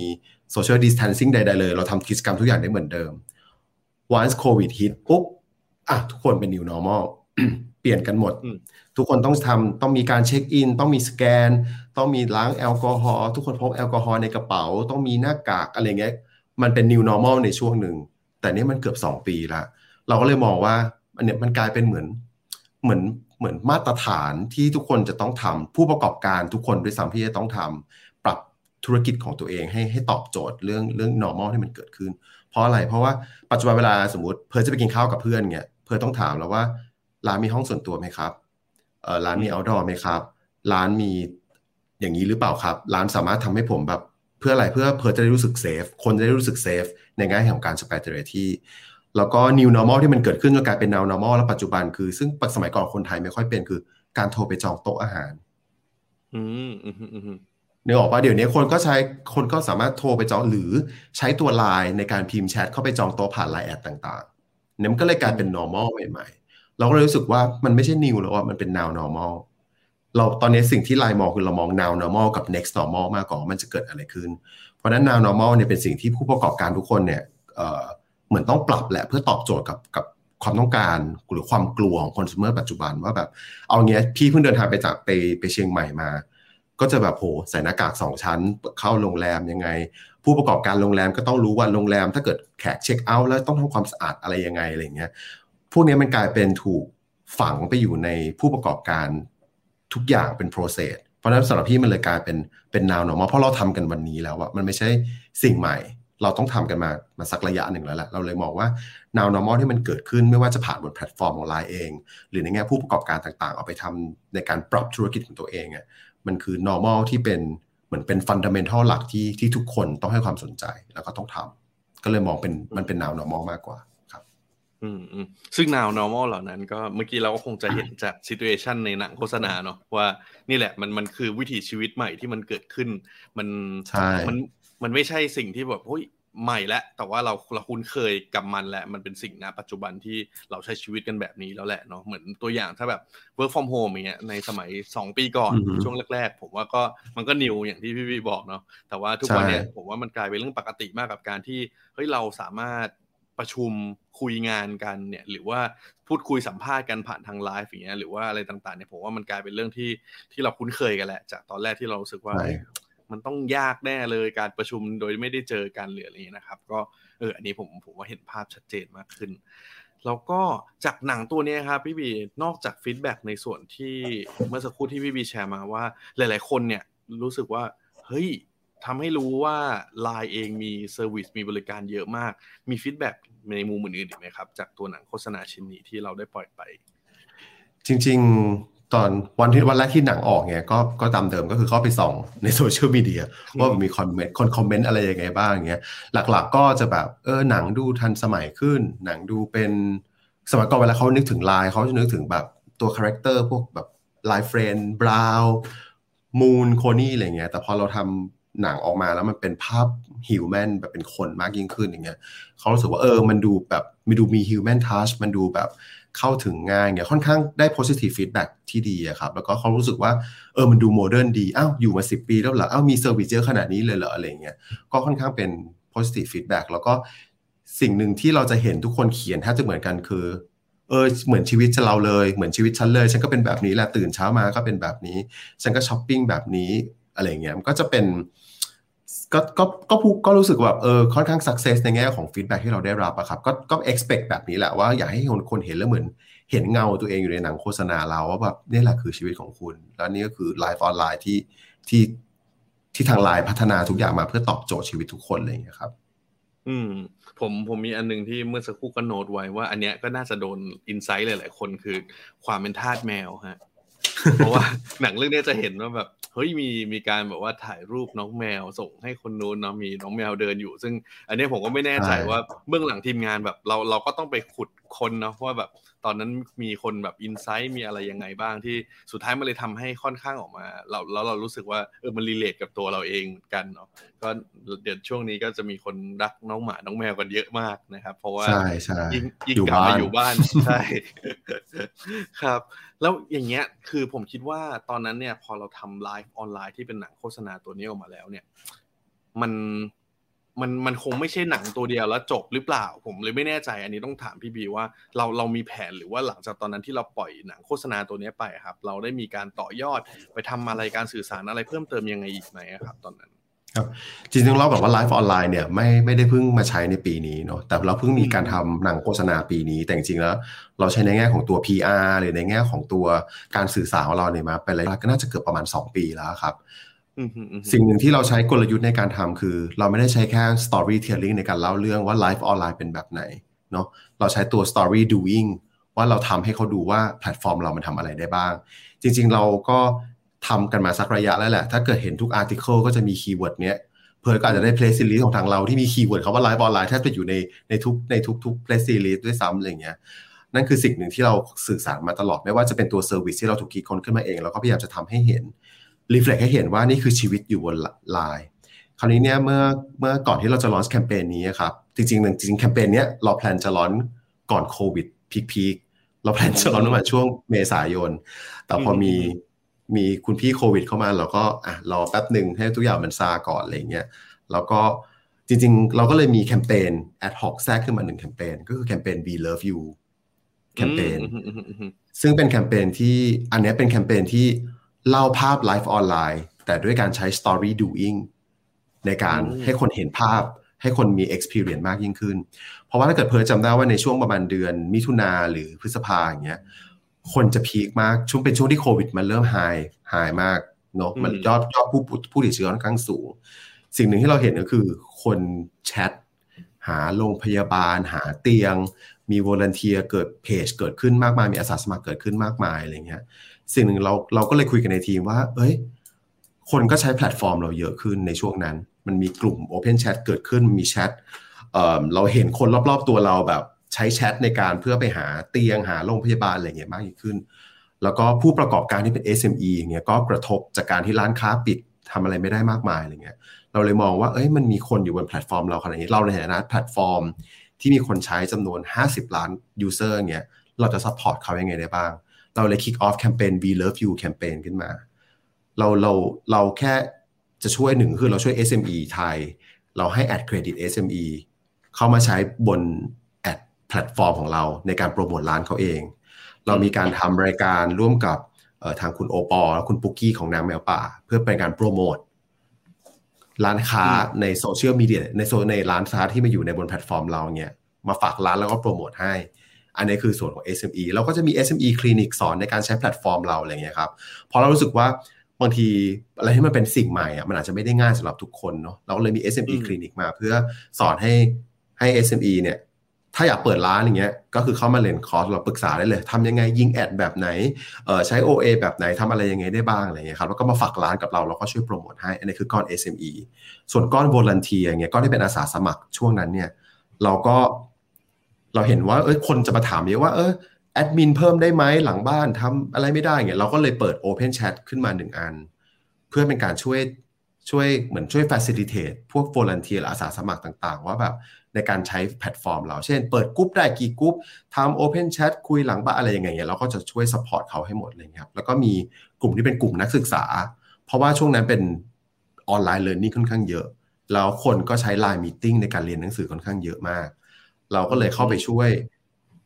social distancing ใดๆเลย เราทำกิจกรรมทุกอย่างได้เหมือนเดิม once covid hit ปุ๊บ อะทุกคนเป็น new normal เปลี่ยนกันหมดอืมทุกคนต้องทำต้องมีการเช็คอิน ต้องมีสแกน ต้องมีล้างแอลกอฮอล์ทุกคนพกแอลกอฮอล์ในกระเป๋า ต้องมีหน้ากากอะไรเงี้ยมันเป็น new normal ในช่วงหนึ่ง แต่นี่มันเกือบสองปีละเราก็เลยมองว่าอันเนี้ยมันกลายเป็นเหมือนเหมือนเหมือนมาตรฐานที่ทุกคนจะต้องทำผู้ประกอบการทุกคนด้วยซ้ำที่จะต้องทำปรับธุรกิจของตัวเองให้ให้ตอบโจทย์เรื่องเรื่อง normal ที่มันเกิดขึ้น เพราะอะไรเพราะว่าปัจจุบันเวลาสมมติเพิร์ทจะไปกินข้าวกับเพื่อนเงี้ย เพิร์ทต้องถามแล้วว่า ร้านมีห้องส่วนตัวไหมครับเออร้านมี outdoor ไหมครับ ร้านมีอย่างนี้หรือเปล่าครับ ร้านสามารถทำให้ผมแบบเพื่ออะไรเพื่อเพิร์ทจะได้รู้สึก safe คนจะได้รู้สึก safe ในแง่ของการสเปซเทอร์ที่แล้วก็ new normal ที่มันเกิดขึ้นจนกลายเป็น now normal แล้วปัจจุบันคือ ซึ่งสมัยก่อนคนไทยไม่ค่อยเป็นคือการโทรไปจองโต๊ะอาหารอืมอืมอืมอืมนึกออกปะเดี๋ยวนี้คนก็ใช้คนก็สามารถโทรไปจองหรือใช้ตัวไลน์ในการพิมพ์แชทเข้าไปจองโต๊ะผ่านไลน์แอดต่างๆ เนี่ยมันก็เลยกลายเป็น normal ใหม่ๆ เราก็เลยรู้สึกว่ามันไม่ใช่ new แล้วอะมันเป็น now normal เราตอนนี้สิ่งที่ไลน์มองคือเรามอง now normal กับ next normal มากกว่ามันจะเกิดอะไรขึ้น เพราะนั้น now normal เนี่ยเป็นสิ่งที่ผู้ประกอบการทุกคนเนี่ยเอ่อเหมือนต้องปรับแหละเพื่อตอบโจทย์กับกับความต้องการหรือความกลัวของคอน sumer ปัจจุบันว่าแบบเอาเงี้ยพี่เพิ่งเดินทางไปจากไปไปเชียงใหม่มา ก็จะแบบโหใส่หน้ากากสองชั้นเข้าโรงแรมยังไง ผู้ประกอบการโรงแรมก็ต้องรู้ว่าโรงแรม ถ้าเกิดแขก check out แล้วต้องทำความสะอาดอะไรยังไงอะไรเงี้ยพวกนี้มันกลายเป็นถูกฝังไปอยู่ในผู้ประกอบการทุกอย่างเป็น process เพราะนั้นสำหรับพี่มันเลยกลายเป็นเป็น now normal เพราะเราทำกันวันนี้แล้วอะมันไม่ใช่สิ่งใหม่ เราต้องทำกันมามาสักระยะหนึ่งแล้วแหละเราเลยมองว่า now normal ที่มันเกิดขึ้นไม่ว่าจะผ่านบนแพลตฟอร์มของไลน์เอง หรือในแง่ผู้ประกอบการต่างๆ เอาไปทำในการปรับธุรกิจของตัวเองอะมันคือ normal ที่เป็น เหมือนเป็น fundamental หลักที่ที่ทุกคนต้องให้ความสนใจแล้วก็ต้องทำก็เลยมองเป็นมันเป็น now normal มากกว่าครับ อืมอืมซึ่ง now normal เหล่านั้น ก็เมื่อกี้เราก็คงจะเห็นจาก situation ในหนังโฆษณาเนาะว่านี่แหละมันมันคือวิถีชีวิตใหม่ที่มันเกิดขึ้น มันใช่มันมันไม่ใช่สิ่งที่แบบเฮ้ย ใหม่แล้วแต่ว่าเราเราคุ้นเคยกับมันแหละมันเป็นสิ่งนะปัจจุบันที่เราใช้ชีวิตกันแบบนี้แล้วแหละเนาะเหมือนตัวอย่างถ้าแบบ work from home อย่างเงี้ยในสมัย 2 ปีก่อนอือฮึช่วงแรกๆ ผมว่าก็มันก็นิวอย่างที่พี่วีบอกเนาะแต่ว่าทุกวันเนี้ยใช่ผมว่ามันกลายเป็นเรื่องปกติมากกับการที่เฮ้ยเราสามารถประชุมคุยงานกันเนี่ยหรือว่าพูดคุยสัมภาษณ์กันผ่านทางไลฟ์อย่างเงี้ยหรือว่าอะไรต่างๆเนี่ยผมว่ามันกลายเป็นเรื่องที่ที่เราคุ้นเคยกันแหละจากตอนแรกที่เรารู้สึกว่าใช่เอ้ย มันต้องยากแน่เลยการประชุมโดยไม่ได้เจอกันหรืออะไรอย่างนี้นะครับ ก็เอออันนี้ผมผมว่าเห็นภาพชัดเจนมากขึ้น แล้วก็จากหนังตัวนี้ครับพี่บีนอกจาก feedback ในส่วนที่เมื่อสักครู่ที่พี่บีแชร์มาว่า หลาย ๆ คนเนี่ยรู้สึกว่าเฮ้ยทำให้รู้ว่า Line เองมี service มีบริการเยอะมาก มี feedback ในมุมอื่นๆอีกไหมครับ จากตัวหนังโฆษณาชิ้นนี้ที่เราได้ปล่อยไป จริง ๆ ตอนวันที่วันแรกที่หนังออกเนี่ยก็ก็ตามเดิมก็คือเข้าไปส่องในโซเชียลมีเดียว่ามีคอมเมนต์คนคอมเมนต์อะไรยังไงบ้างเงี้ยหลักๆก็จะแบบเออหนังดูทันสมัยขึ้น หนังดูเป็นสมัยก่อนเวลาเขานึกถึงไลน์เขาจะนึกถึงแบบตัว character พวกแบบไลน์เฟรนด์บราวมูนโคนี่อะไรเงี้ยแต่พอเราทำหนังออกมาแล้วมันเป็นภาพ human แบบเป็นคนมากยิ่งขึ้นอย่างเงี้ยเขารู้สึกว่าเออมันดูแบบมันดูมี human touch มันดูแบบ เข้าถึงง่ายเนี่ยค่อนข้างได้ positive feedback ที่ดีครับ แล้วก็เขารู้สึกว่าเออมันดู modern ดีอ้าวอยู่มา 10 ปีแล้วเหรออ้าวมี service เยอะขนาดนี้เลยเหรออะไรเงี้ยก็ค่อนข้างเป็น positive feedback แล้วก็สิ่งหนึ่งที่เราจะเห็นทุกคนเขียนแทบจะเหมือนกันคือเออเหมือนชีวิตเราเลยเหมือนชีวิตฉันเลย ฉันก็เป็นแบบนี้แหละตื่นเช้ามาก็เป็นแบบนี้ ฉันก็ช้อปปิ้งแบบนี้อะไรเงี้ยมันก็จะเป็น ก็ก็ก็พูก็รู้สึกว่าเออค่อนข้าง success ในแง่ของ feedback ที่เราได้รับอะครับก็ก็ expect แบบนี้แหละว่าอยากให้คนคนเห็นแล้วเหมือน เห็นเงาตัวเองอยู่ในหนังโฆษณาเราว่าแบบนี่แหละคือชีวิตของคุณ แล้วนี่ก็คือไลฟ์ออนไลน์ที่ที่ที่ทางไลน์พัฒนาทุกอย่างมาเพื่อตอบโจทย์ชีวิตทุกคนอะไรอย่างเงี้ยครับ อืม ผมผมมีอันหนึงที่เมื่อสักครู่ก็โน้ตไว้ว่า อันเนี้ยก็น่าจะโดนอินไซต์หลายๆคนคือความเป็นทาสแมวฮะ เพราะว่าหนังเรื่องนี้จะเห็นว่าแบบเฮ้ยมีมีการแบบว่าถ่ายรูปน้องแมวส่งให้คนนู้นเนาะมีน้องแมวเดินอยู่ ซึ่งอันนี้ผมก็ไม่แน่ใจว่าเบื้องหลังทีมงานแบบเราเราก็ต้องไปขุดคนเนาะว่าแบบ ตอนนั้นมีคนแบบ insight มีอะไรยังไงบ้างที่สุดท้ายมันเลยทำให้ค่อนข้างออกมาเราแล้วเรารู้สึกว่าเออมัน relate กับตัวเราเองเหมือนกันเนาะก็เดี๋ยวช่วงนี้ก็จะมีคนรักน้องหมาน้องแมวกันเยอะมากนะครับ เพราะว่าใช่ใช่ยิ่งยิ่งอยู่กลับมาบ้านอยู่บ้านใช่ครับ แล้วอย่างเงี้ยคือผมคิดว่าตอนนั้นเนี่ยพอเราทำ Life on LINE ที่เป็นหนังโฆษณาตัวนี้ออกมาแล้วเนี่ย มัน มันมันคงไม่ใช่หนังตัวเดียวแล้วจบหรือเปล่า ผมเลยไม่แน่ใจ อันนี้ต้องถามพี่บีว่าเราเรามีแผนหรือว่าหลังจากตอนนั้นที่เราปล่อยหนังโฆษณาตัวนี้ไปครับ เราได้มีการต่อยอดไปทำอะไรการสื่อสารอะไรเพิ่มเติมยังไงอีกไหมครับ ตอนนั้นครับจริงๆเราแบบว่าไลฟ์ออนไลน์เนี่ยไม่ไม่ได้เพิ่งมาใช้ในปีนี้เนาะแต่เราเพิ่งมีการทำหนังโฆษณาปีนี้ แต่จริงๆแล้ว เราใช้ในแง่ของตัว PR หรือในแง่ของตัวการสื่อสารของเราเนี่ยมาเป็นระยะก็น่าจะเกือบประมาณ 2 ปีแล้วครับ สิ่งหนึ่งที่เราใช้กลยุทธ์ในการทำคือ เราไม่ได้ใช้แค่ storytelling ในการเล่าเรื่องว่า Life on LINE เป็นแบบไหนเนาะเราใช้ตัว story doing ว่าเราทำให้เขาดูว่าแพลตฟอร์มเรามันทำอะไรได้บ้าง จริง ๆ เราก็ทำกันมาสักระยะแล้วแหละ ถ้าเกิดเห็นทุก article ก็จะมี keyword เนี้ยเพื่อก็อาจจะได้ press release ของทางเราที่มี keyword คำว่า Life on LINE แทบจะอยู่ในในทุกในทุกๆ press release ด้วยซ้ำอะไรเงี้ยนั่นคือสิ่งหนึ่งที่เราสื่อสารมาตลอดไม่ว่าจะเป็นตัว service ที่เราถูกคิดค้นขึ้นมาเองเราก็พยายามจะทำให้เห็น reflect ให้เห็นว่านี่คือชีวิตอยู่บนไลน์คราวนี้เนี่ยเมื่อเมื่อก่อนที่เราจะ launch แคมเปญนี้ครับจริงๆจริงๆแคมเปญเนี้ยเรา plan จะ launch ก่อนโควิด peak ๆเรา plan จะ launch ประมาณช่วงเมษายน แต่พอมีมีคุณพี่โควิดเข้ามาเราก็อะรอแป๊บหนึ่งให้ทุกอย่างมันซาก่อนอะไรเงี้ยแล้วก็จริงๆ เราก็เลยมีแคมเปญ ad hoc แทรกขึ้นมาหนึ่งแคมเปญก็คือแคมเปญ We Love You แคมเปญอืมอืมอืมอืมอืมซึ่งเป็นแคมเปญที่อันเนี้ยเป็นแคมเปญที่ เล่าภาพ Life on LINE แต่ด้วยการใช้ story doing ในการให้คนเห็นภาพ ให้คนมี experience มากยิ่งขึ้น เพราะว่าถ้าเกิดเพิร์จำได้ว่าในช่วงประมาณเดือนมิถุนาหรือพฤษภาอย่างเงี้ยคนจะ peak มากช่วงเป็นช่วงที่โควิดมันเริ่ม high high มากเนาะมันยอดยอดผู้ผู้ติดเชื้อค่อนข้างสูง สิ่งหนึ่งที่เราเห็นก็คือคนแชทหาโรงพยาบาล หาเตียง มี volunteer เกิดเพจเกิดขึ้นมากมาย มีอาสาสมัครเกิดขึ้นมากมายอะไรเงี้ย สิ่งหนึ่งเราเราก็เลยคุยกันในทีมว่า เอ้ย คนก็ใช้แพลตฟอร์มเราเยอะขึ้นในช่วงนั้น มันมีกลุ่ม Open Chat เกิดขึ้นมีแชทเราเห็นคนรอบๆตัวเราแบบใช้แชทในการเพื่อไปหาเตียงหาโรงพยาบาลอะไรเงี้ยมากยิ่งขึ้น แล้วก็ผู้ประกอบการที่เป็น SME อย่างเงี้ยก็กระทบจากการที่ร้านค้าปิดทำอะไรไม่ได้มากมายอะไรเงี้ย เราเลยมองว่าเอ้ยมันมีคนอยู่บนแพลตฟอร์มเราขนาดนี้เราในฐานะแพลตฟอร์มที่มีคนใช้จำนวน 50 ล้าน user เงี้ยเราจะ support เขายังไงได้บ้าง เราเลย kick off แคมเปญ We Love You แคมเปญขึ้นมา เราเราเราแค่จะช่วยหนึ่งคือเราช่วย SME ไทย เราให้ ad credit SME เข้ามาใช้บนแพลตฟอร์มของเราในการโปรโมทร้านเขาเอง เรามีการทำรายการร่วมกับทางคุณโอปอและคุณปุกกี้ของนางแมวป่า เพื่อเป็นการโปรโมทร้านค้าในโซเชียลมีเดียในโซในร้านค้าที่มาอยู่ในบนแพลตฟอร์มเราเนี่ยมาฝากร้านแล้วก็โปรโมทให้ อันนี้คือส่วนของ SME เราก็จะมี SME คลินิกสอนในการใช้แพลตฟอร์มเราอะไรเงี้ยครับพอเรารู้สึกว่าบางทีอะไรที่มันเป็นสิ่งใหม่อะมันอาจจะไม่ได้ง่ายสำหรับทุกคนเนาะเราก็เลยมี SME คลินิกมาเพื่อสอนให้ให้ SME เนี่ยถ้าอยากเปิดร้านอย่างเงี้ยก็คือเข้ามาเรียนคอร์สเราปรึกษาได้เลยทำยังไงยิง ad แบบไหนเออใช้ OA แบบไหนทำอะไรยังไงได้บ้างอะไรเงี้ยครับแล้วก็มาฝากร้านกับเราเราก็ช่วยโปรโมทให้อันนี้คือก้อน SME ส่วนก้อน volunteer อย่างเงี้ยก้อนที่เป็นอาสาสมัครช่วงนั้นเนี่ยเราก็ เราเห็นว่าเอ้ยคนจะมาถามเยอะว่าเออแอดมินเพิ่มได้ไหมหลังบ้านทำอะไรไม่ได้เงี้ยเราก็เลยเปิด Open Chat ขึ้นมาหนึ่งอัน เพื่อเป็นการช่วยช่วยเหมือนช่วย facilitate พวก volunteer อาสาสมัครต่างๆ ว่าแบบในการใช้แพลตฟอร์มเรา เช่น เปิดกรุ๊ปได้กี่กรุ๊ปทำ Open Chat คุยหลังบ้านอะไรอย่างเงี้ยเราก็จะช่วย support เขาให้หมดเลยครับแล้วก็มีกลุ่มที่เป็นกลุ่มนักศึกษา เพราะว่าช่วงนั้นเป็นออนไลน์เรียนนี่ค่อนข้างเยอะ แล้วคนก็ใช้ LINE Meeting ในการเรียนหนังสือค่อนข้างเยอะมาก เราก็เลยเข้าไปช่วย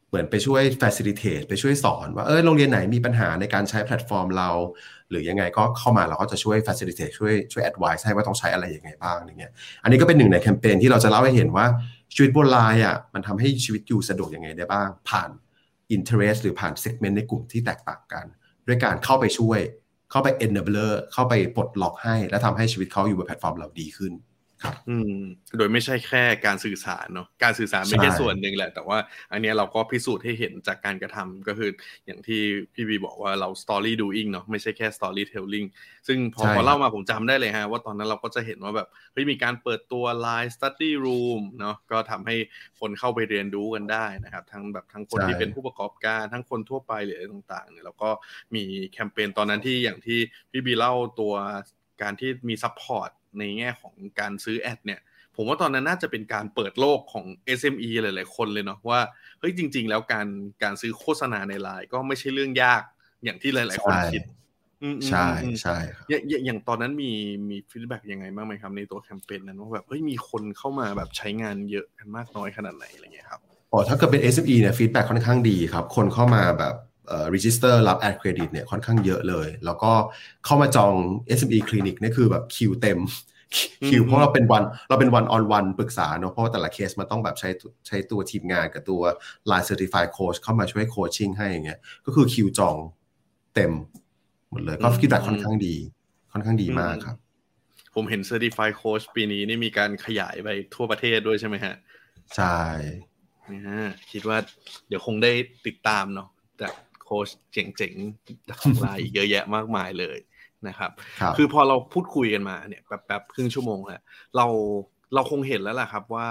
เหมือนไปช่วย facilitate ไปช่วยสอนว่าเออโรงเรียนไหนมีปัญหาในการใช้แพลตฟอร์มเรา หรือยังไงก็เข้ามาเราก็จะช่วย facilitate ช่วยช่วย advice ให้ว่าต้องใช้อะไรยังไงบ้างอย่างเงี้ยอันนี้ก็เป็นหนึ่งในแคมเปญที่เราจะเล่าให้เห็นว่าชีวิตบนไลน์อะมันทำให้ชีวิตอยู่สะดวกยังไงได้บ้าง ผ่าน interest หรือผ่าน segment ในกลุ่มที่แตกต่างกัน ด้วยการเข้าไปช่วย เข้าไป enabler เข้าไปปลดล็อกให้ และทำให้ชีวิตเขาอยู่บนแพลตฟอร์มเราดีขึ้น ครับ อืม โดยไม่ใช่แค่การสื่อสารเนาะการสื่อสารเป็นแค่ส่วนหนึ่งแหละ แต่ว่า อันนี้เราก็พิสูจน์ให้เห็นจากการกระทำก็คืออย่างที่พี่บีบอกว่าเรา story doing เนาะไม่ใช่แค่ story telling ซึ่งพอพอเล่ามาผมจำได้เลยฮะ ว่าตอนนั้นเราก็จะเห็นว่าแบบเฮ้ยมีการเปิดตัว Line Study Room เนาะก็ทำให้คนเข้าไปเรียนรู้กันได้นะครับ ทั้งแบบทั้งคนที่เป็นผู้ประกอบการทั้งคนทั่วไปหรืออะไรต่างๆเนี่ยแล้วก็มีแคมเปญตอนนั้นที่อย่างที่พี่บีเล่าตัว การที่มี support ในแง่ของการซื้อ ad เนี่ยผมว่าตอนนั้นน่าจะเป็นการเปิดโลกของ SME หลาย ๆ คนเลยเนาะว่าเฮ้ยจริง ๆ แล้วการการซื้อโฆษณาในไลน์ก็ไม่ใช่เรื่องยากอย่างที่หลาย ๆ คนคิดใช่ใช่อย่างอย่างตอนนั้นมีมี feedback ยังไงบ้างไหมครับ ในตัวแคมเปญนั้นว่าแบบเฮ้ยมีคนเข้ามาแบบใช้งานเยอะกันมากน้อยขนาดไหนอะไรเงี้ยครับอ๋อถ้าเกิดเป็น SME เนี่ย feedback ค่อนข้างดีครับ คนเข้ามาแบบ เอ่อ register รับ ad credit เนี่ยค่อนข้างเยอะเลย แล้วก็เข้ามาจอง SME clinic นี่คือแบบคิวเต็มคิวเพราะเราเป็น one เราเป็น one on one ปรึกษาเนาะเพราะว่าแต่ละเคสมันต้องแบบใช้ใช้ตัวทีมงานกับตัว LINE Certified Coach เข้ามาช่วย coaching ให้อย่างเงี้ยก็คือคิวจองเต็มหมดเลยก็คิดแต่ค่อนข้างดี ค่อนข้างดีมากครับ ผมเห็น Certified Coach ปีนี้นี่มีการขยายไปทั่วประเทศด้วยใช่ไหมฮะ ใช่คิดว่าเดี๋ยวคงได้ติดตามเนาะจากโค้ชเจ๋งๆของไลน์เยอะแยะมากมายเลยนะครับคคือพอเราพูดคุยกันมาเนี่ยแบบแบบครึ่งชั่วโมงแล้วเราเราคงเห็นแล้วแหละครับว่า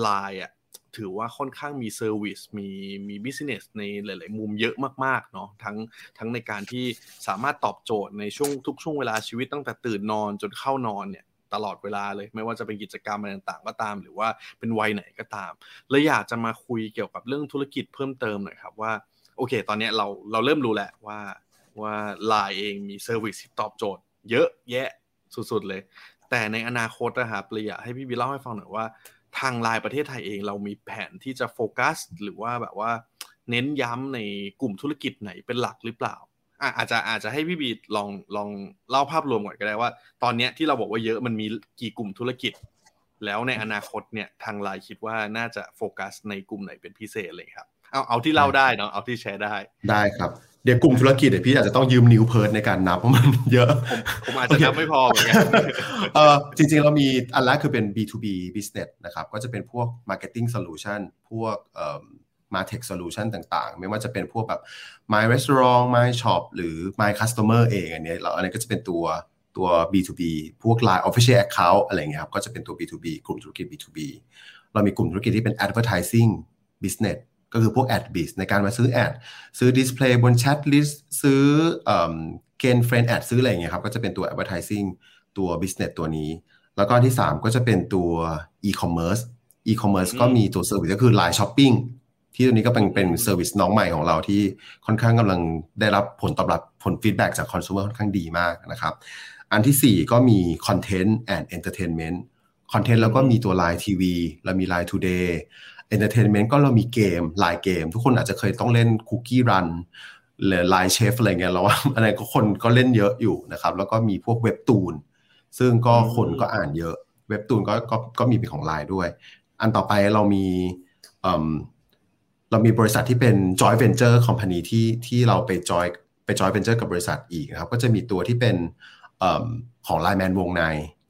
ไลน์อะถือว่าค่อนข้างมี service มีมี business ในหลาย ๆ มุมเยอะมาก ๆ เนาะทั้งทั้งในการที่สามารถตอบโจทย์ในช่วงทุกช่วงเวลาชีวิตตั้งแต่ตื่นนอนจนเข้านอนเนี่ยตลอดเวลาเลย ไม่ว่าจะเป็นกิจกรรมอะไรต่าง ๆ ก็ตาม หรือว่าเป็นวัยไหนก็ตามเลยอยากจะมาคุยเกี่ยวกับเรื่องธุรกิจเพิ่มเติมหน่อยครับว่า โอเค ตอนนี้เราเราเริ่มรู้แหละว่าว่าไลน์เองมีเซอร์วิสที่ตอบโจทย์ เยอะแยะสุดๆเลย แต่ในอนาคตนะครับเลยอยากให้พี่บีเล่าให้ฟังหน่อยว่าทางไลน์ประเทศไทยเองเรามีแผนที่จะโฟกัส หรือว่าแบบว่าเน้นย้ำในกลุ่มธุรกิจไหนเป็นหลักหรือเปล่าอาจจะอาจจะให้พี่บีลองลองเล่าภาพรวมก่อนก็ได้ว่า ตอนนี้ที่เราบอกว่าเยอะมันมีกี่กลุ่มธุรกิจ แล้วในอนาคตเนี่ยทางไลน์คิดว่าน่าจะโฟกัสในกลุ่มไหนเป็นพิเศษเลยครับ เอาเอาที่เล่าได้เนาะเอาที่แชร์ได้ได้ครับเดี๋ยวกลุ่มธุรกิจเดี๋ยวพี่อาจจะต้องยืมนิ้วเพิร์ดในการนับเพราะมันเยอะ ผมอาจจะนับไม่พอเหมือนกันเออจริงๆเรามีอันแรกคือเป็น B2B business นะครับก็จะเป็นพวก marketing solution พวกเอ่อ martech solution ต่างๆ ไม่ว่าจะเป็นพวกแบบ my restaurant my shop หรือ my customer เองอันนี้เราอันนี้ก็จะเป็นตัวตัว B2B พวก LINE official account อะไรเงี้ยครับก็จะเป็นตัว B2B กลุ่มธุรกิจ B2B เรามีกลุ่มธุรกิจที่เป็น advertising business ก็คือพวก ad business ในการมาซื้อ ad ซื้อ display บน chat list ซื้อ gain friend ad ซื้ออะไรเงี้ยครับก็จะเป็นตัว advertising ตัว business ตัวนี้ แล้วก็ที่ 3 ก็จะเป็นตัว e-commerce e-commerce ก็มีตัวเซอร์วิสก็คือ Line Shopping ที่ตัวนี้ก็เป็นเป็น service น้องใหม่ของเราที่ค่อนข้างกำลังได้รับผลตอบรับผลฟีดแบ็จากคอน sumer ค่อนข้างดีมากนะครับ อันที่ 4 ก็มี Content and Entertainment Content แล้วก็มีตัว LINE TV แล้วมี Line Today เอนเตอร์เทนเมนต์ก็เรามีเกมไลน์เกม ทุกคนอาจจะเคยต้องเล่น Cookie Run หรือ LINE Chef อะไรเงี้ยเราว่าอะไรก็คนก็เล่นเยอะอยู่นะครับ แล้วก็มีพวกเว็บตูน ซึ่งก็คนก็อ่านเยอะ เว็บตูนก็ก็ก็มีเป็นของไลน์ด้วย อันต่อไปเรามีเอิ่มเรามีบริษัทที่เป็น joint venture company ที่ที่เราไปจอยไป joint venture กับบริษัทอีกนะครับ ก็จะมีตัวที่เป็นอของ Line Man วงใน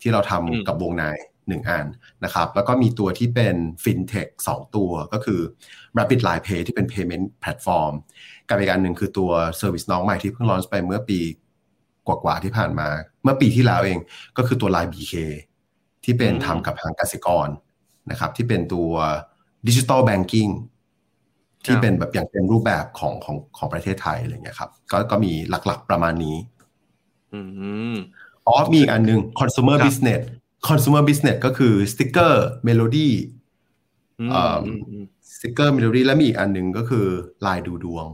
ที่เราทำกับวงใน หนึ่งอันนะครับ แล้วก็มีตัวที่เป็น FinTech สองตัวก็คือ Rapid Line Pay ที่เป็น payment platform กับอีกอันหนึ่งคือตัว Service น้องใหม่ที่เพิ่ง launch ไปเมื่อปีกว่าๆที่ผ่านมา เมื่อปีที่แล้วเองก็คือตัว LINE BK ที่เป็นอืมทำกับทางกสิกรนะครับ ที่เป็นตัว Digital Banking ที่เป็นแบบอย่างเต็มรูปแบบของของของประเทศไทยอะไรเงี้ยครับ ก็ก็มีหลักๆประมาณนี้อืมอ๋อมีอีกอันหนึ่ง consumer ครับ business consumer business ก็คือสติกเกอร์เมโลดี้อืมเอ่ออืมอืมสติกเกอร์เมโลดี้และมีอีกอันหนึ่งก็คือลายดูดวง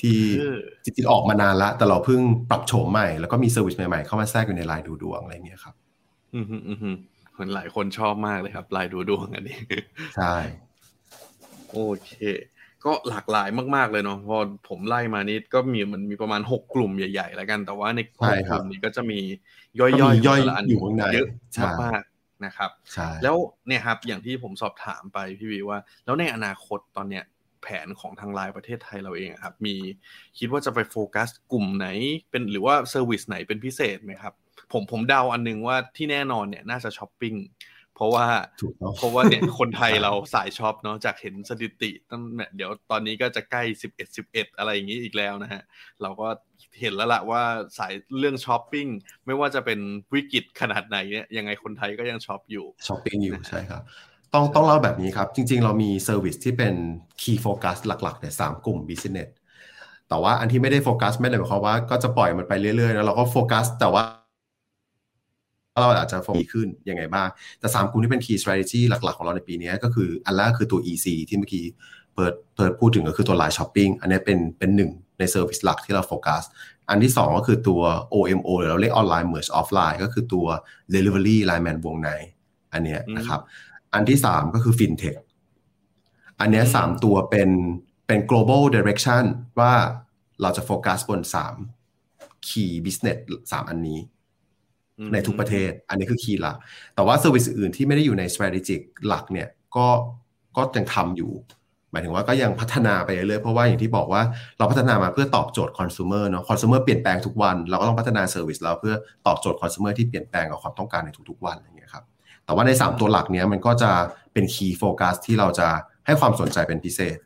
ที่เออจริงๆออกมานานละแต่เราเพิ่งปรับโฉมใหม่แล้วก็มี service ใหม่ๆ เข้ามาแทรกอยู่ในลายดูดวงอะไรเงี้ยครับ อืมอืมอืมอืมเหมือนหลายคนชอบมากเลยครับลายดูดวงอันนี้ ใช่ โอเค ก็หลากหลายมากๆเลยเนาะพอผมไล่มานี่ก็มีมันมีประมาณหกกลุ่มใหญ่ ๆ แล้วกัน แต่ว่าในหกกรับลุ่มนี้ ใช่ครับก็จะมีย่อยก็ๆมีย่อยแต่ละอันอยู่ข้างในเยอะใช่มากๆนะครับใช่แล้วเนี่ยครับอย่างที่ผมสอบถามไปพี่บีว่า แล้วในอนาคตตอนเนี้ยแผนของทางไลน์ประเทศไทยเราเองอะครับ มีคิดว่าจะไปโฟกัสกลุ่มไหน เป็นหรือว่า service ไหนเป็นพิเศษไหมครับ ผมผมเดาอันนึงว่าที่แน่นอนเนี่ยน่าจะช้อปปิ้ง เพราะว่าถูกต้องเพราะว่าเนี่ยคนไทยเราสายช็อปเนาะจากเห็นสถิติตั้งเนี่ยเดี๋ยวตอนนี้ก็จะใกล้สิบเอ็ดสิบเอ็ดอะไรอย่างนี้อีกแล้วนะฮะ เราก็เห็นแล้วล่ะว่าสายเรื่องช้อปปิ้งไม่ว่าจะเป็นวิกฤตขนาดไหนเนี่ยยังไงคนไทยก็ยังช็อปอยู่ช้อปปิ้งอยู่นะฮะใช่ครับต้องต้องเล่าแบบนี้ครับ จริง ๆ เรามี service ที่เป็น Key Focus หลักๆเนี่ยสามกลุ่ม Business แต่ว่าอันที่ไม่ได้โฟกัสไม่ได้หมายความว่าก็จะปล่อยมันไปเรื่อยๆแล้วเราก็โฟกัสแต่ว่า เราอาจจะโฟกัสขึ้นยังไงบ้าง แต่สามกลุ่มที่เป็น Key Strategy หลัก ๆ ของเราในปีนี้ก็คืออันแรกคือตัว EC ที่เมื่อกี้เปิดเปิดพูดถึงก็คือตัว LINE Shopping อันนี้เป็นเป็นหนึ่งใน service หลักที่เราโฟกัส อันที่สองก็คือตัว OMO หรือเราเรียกออนไลน์ merge offline ก็คือตัว delivery LINE MAN วงในอันเนี้ยอืมนะครับ อันที่สามก็คือ fintech อันเนี้ยอืมสามตัวเป็นเป็น global direction ว่าเราจะโฟกัสบนสาม key business สามอันนี้อืม ในทุกประเทศ อันนี้คือ key หลัก แต่ว่า service อื่นที่ไม่ได้อยู่ใน strategic หลักเนี่ยก็ก็ยังทำอยู่ หมายถึงว่าก็ยังพัฒนาไปเรื่อยๆเพราะว่าอย่างที่บอกว่าเราพัฒนามาเพื่อตอบโจทย์ consumer เนาะ consumer เปลี่ยนแปลงทุกวัน เราก็ต้องพัฒนา service เราเพื่อตอบโจทย์ consumer ที่เปลี่ยนแปลงกับความต้องการในทุกๆวันอย่างเงี้ยครับแต่ว่าใน 3 ตัวหลักเนี้ยมันก็จะเป็น key focus ที่เราจะให้ความสนใจเป็นพิเศษ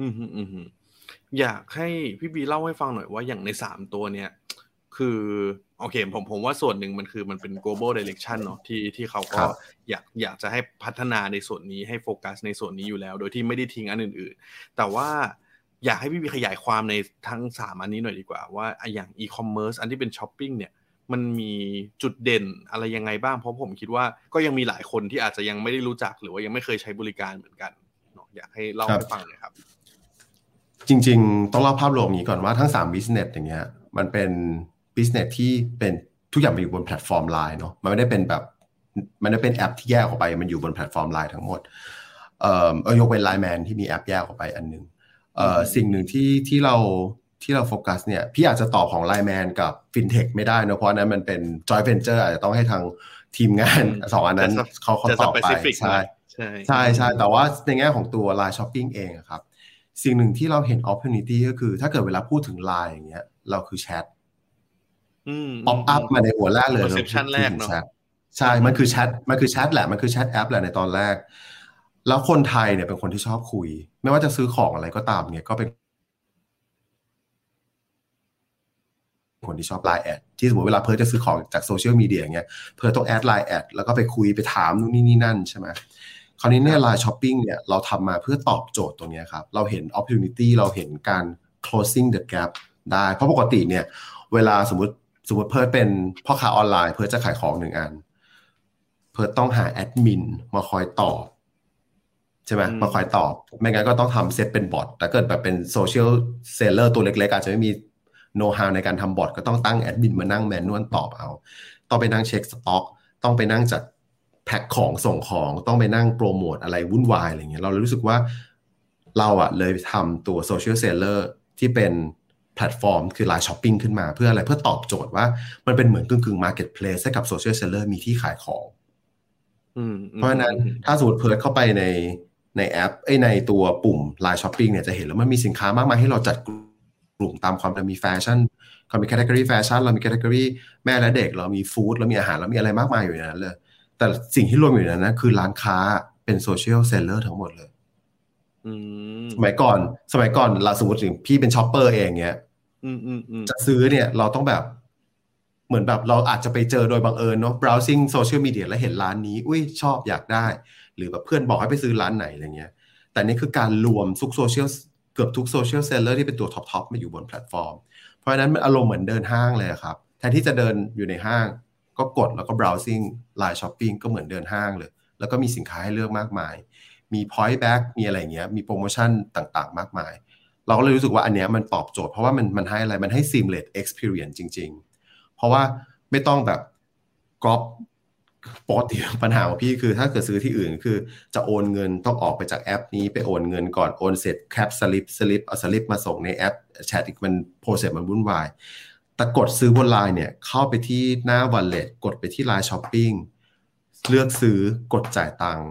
อืมฮึอืมฮึอยากให้พี่บีเล่าให้ฟังหน่อยว่าอย่างในสามตัวเนี่ยคือ โอเคผมผมว่าส่วนหนึ่งมันคือมันเป็น global direction เนาะที่ที่เขาคก็รับอยากอยากจะให้พัฒนาในส่วนนี้ให้โฟกัสในส่วนนี้อยู่แล้ว โดยที่ไม่ได้ทิ้งอันอื่น ๆ แต่ว่าอยากให้พี่บีขยายความในทั้งสามอันนี้หน่อยดีกว่า ว่าอะอย่าง e-commerce อันที่เป็นช้อปปิ้งเนี่ยมันมีจุดเด่นอะไรยังไงบ้าง เพราะผมคิดว่าก็ยังมีหลายคนที่อาจจะยังไม่ได้รู้จักหรือว่ายังไม่เคยใช้บริการเหมือนกันเนาะอยากให้เล่าครับให้ฟังหน่อยครับ จริง ๆ ต้องเล่าภาพรวมอย่างนี้ก่อนว่าทั้ง3 business อย่างเงี้ยมันเป็น business ที่เป็นทุกอย่างมันอยู่บนแพลตฟอร์มไลน์เนาะมันไม่ได้เป็นแบบมันไม่ได้เป็นแอปที่แยกออกไป มันอยู่บนแพลตฟอร์มไลน์ทั้งหมด เอ่อเออยกเว้น LINE MAN ที่มีแอปแยกออกไปอันหนึ่งเอ่อสิ่งหนึ่งที่ที่เราที่เราโฟกัสเนี่ยพี่อาจจะตอบของ LINE MAN กับฟินเทคไม่ได้เนอะเพราะอันนั้นมันเป็นจอยเ e นเจอร์อาจจะต้องให้ทางทีมงานอืมสองอันนั้นจะเขาเขาจะตอบไป specific หน่ใช่ใช่ใช่ใช่แต่ว่าในแง่ของตัว LINE Shopping เองอะครับ สิ่งหนึ่งที่เราเห็น opportunity ก็คือ ถ้าเกิดเวลาพูดถึง Line อย่างเงี้ยเราคือแชทอืม pop up มาในหัวแรกเลย Perception แรกเนอะแชทใช่ มันคือแชท มันคือแชทแหละ มันคือแชทแอปแหละในตอนแรก แล้วคนไทยเนี่ยเป็นคนที่ชอบคุย ไม่ว่าจะซื้อของอะไรก็ตามเนี่ยก็เป็นคนที่ชอบ LINE add ที่สมมติเวลาเพิร์ทจะซื้อของจากโซเชียลมีเดียอย่างเงี้ยเพิร์ทต้อง add Line add แล้วก็ไปคุยไปถามนู่นนี่นี่นั่นใช่ไหมคราวนี้เนี่ย Line Shopping เนี่ยเราทำมาเพื่อตอบโจทย์ตรงเนี้ยครับ เราเห็น opportunity เราเห็นการ closing the gap ได้ เพราะปกติเนี่ย เวลาสมมติ สมมติเพิร์ทเป็นพ่อค้าออนไลน์ เพิร์ทจะขายของหนึ่งอัน เพิร์ทต้องหาแอดมินมาคอยตอบใช่ไหมอืมมาคอยตอบ ไม่งั้นก็ต้องทำเซตเป็น bot แต่เกิดแบบเป็น social seller ตัวเล็กๆอาจจะไม่มีknow-how ในการทำ bot ก็ต้องตั้งแอดมินมานั่ง manual ตอบเอา ต้องไปนั่งเช็คสต็อก ต้องไปนั่งจัดแพ็คของส่งของต้องไปนั่งโปรโมทอะไรวุ่นวายอะไรเงี้ยเราเลยรู้สึกว่าเราอะเลยทำตัว social seller ที่เป็น แพลตฟอร์ม คือ Line Shopping ขึ้นมาเพื่ออะไรเพื่อตอบโจทย์ว่ามันเป็นเหมือนกึ่งกึ่ง marketplace ให้กับ social seller มีที่ขายของอืมเพราะฉะนั้นถ้าสมมติเพิร์ทเข้าไปในในแอปไอ้ยในตัวปุ่ม Line Shopping เนี่ยจะเห็นแล้วมันมีสินค้ามากมายให้เราจัดกลุ่มตามความเรามีแฟชั่นเรามี category แฟชั่นเรามี category แม่และเด็ก เรามี food เรามีอาหารเรามีอะไรมากมายอยู่ในนั้นเลย แต่สิ่งที่รวมอยู่ในนั้นนะคือร้านค้าเป็น social seller ทั้งหมดเลยอืมสมัยก่อน สมัยก่อนเราสมมติถึงพี่เป็น shopper เองเนี้ยอืมอืมอืม จะซื้อเนี่ยเราต้องแบบ เหมือนแบบเราอาจจะไปเจอโดยบังเอิญเนาะ browsing social media แล้วเห็นร้านนี้ อุ้ยชอบอยากได้ หรือแบบเพื่อนบอกให้ไปซื้อร้านไหนอะไรเงี้ย แต่นี่คือการรวมทุกโซเชียลเกือบทุก social seller ที่เป็นตัว top top มาอยู่บนแพลตฟอร์ม เพราะฉะนั้นมันอารมณ์เหมือนเดินห้างเลยครับ แทนที่จะเดินอยู่ในห้าง ก็กดแล้วก็ browsing Line Shopping ก็เหมือนเดินห้างเลย แล้วก็มีสินค้าให้เลือกมากมาย มี point back มีอะไรเงี้ย มีโปรโมชั่นต่างๆ มากมาย เราก็เลยรู้สึกว่าอันเนี้ยมันตอบโจทย์เพราะว่ามันมันให้อะไรมันให้ seamless experience จริง ๆ เพราะว่าไม่ต้องแบบกรอบปกติปัญหาของพี่คือถ้าเกิดซื้อที่อื่นคือจะโอนเงินต้องออกไปจากแอปนี้ไปโอนเงินก่อนโอนเสร็จ cap สลิปสลิปเอาสลิปมาส่งในแอปแชทอีกมัน process มันวุ่นวายแต่กดซื้อบนไลน์เนี่ยเข้าไปที่หน้า wallet กดไปที่ Line Shopping เลือกซื้อกดจ่ายตังค์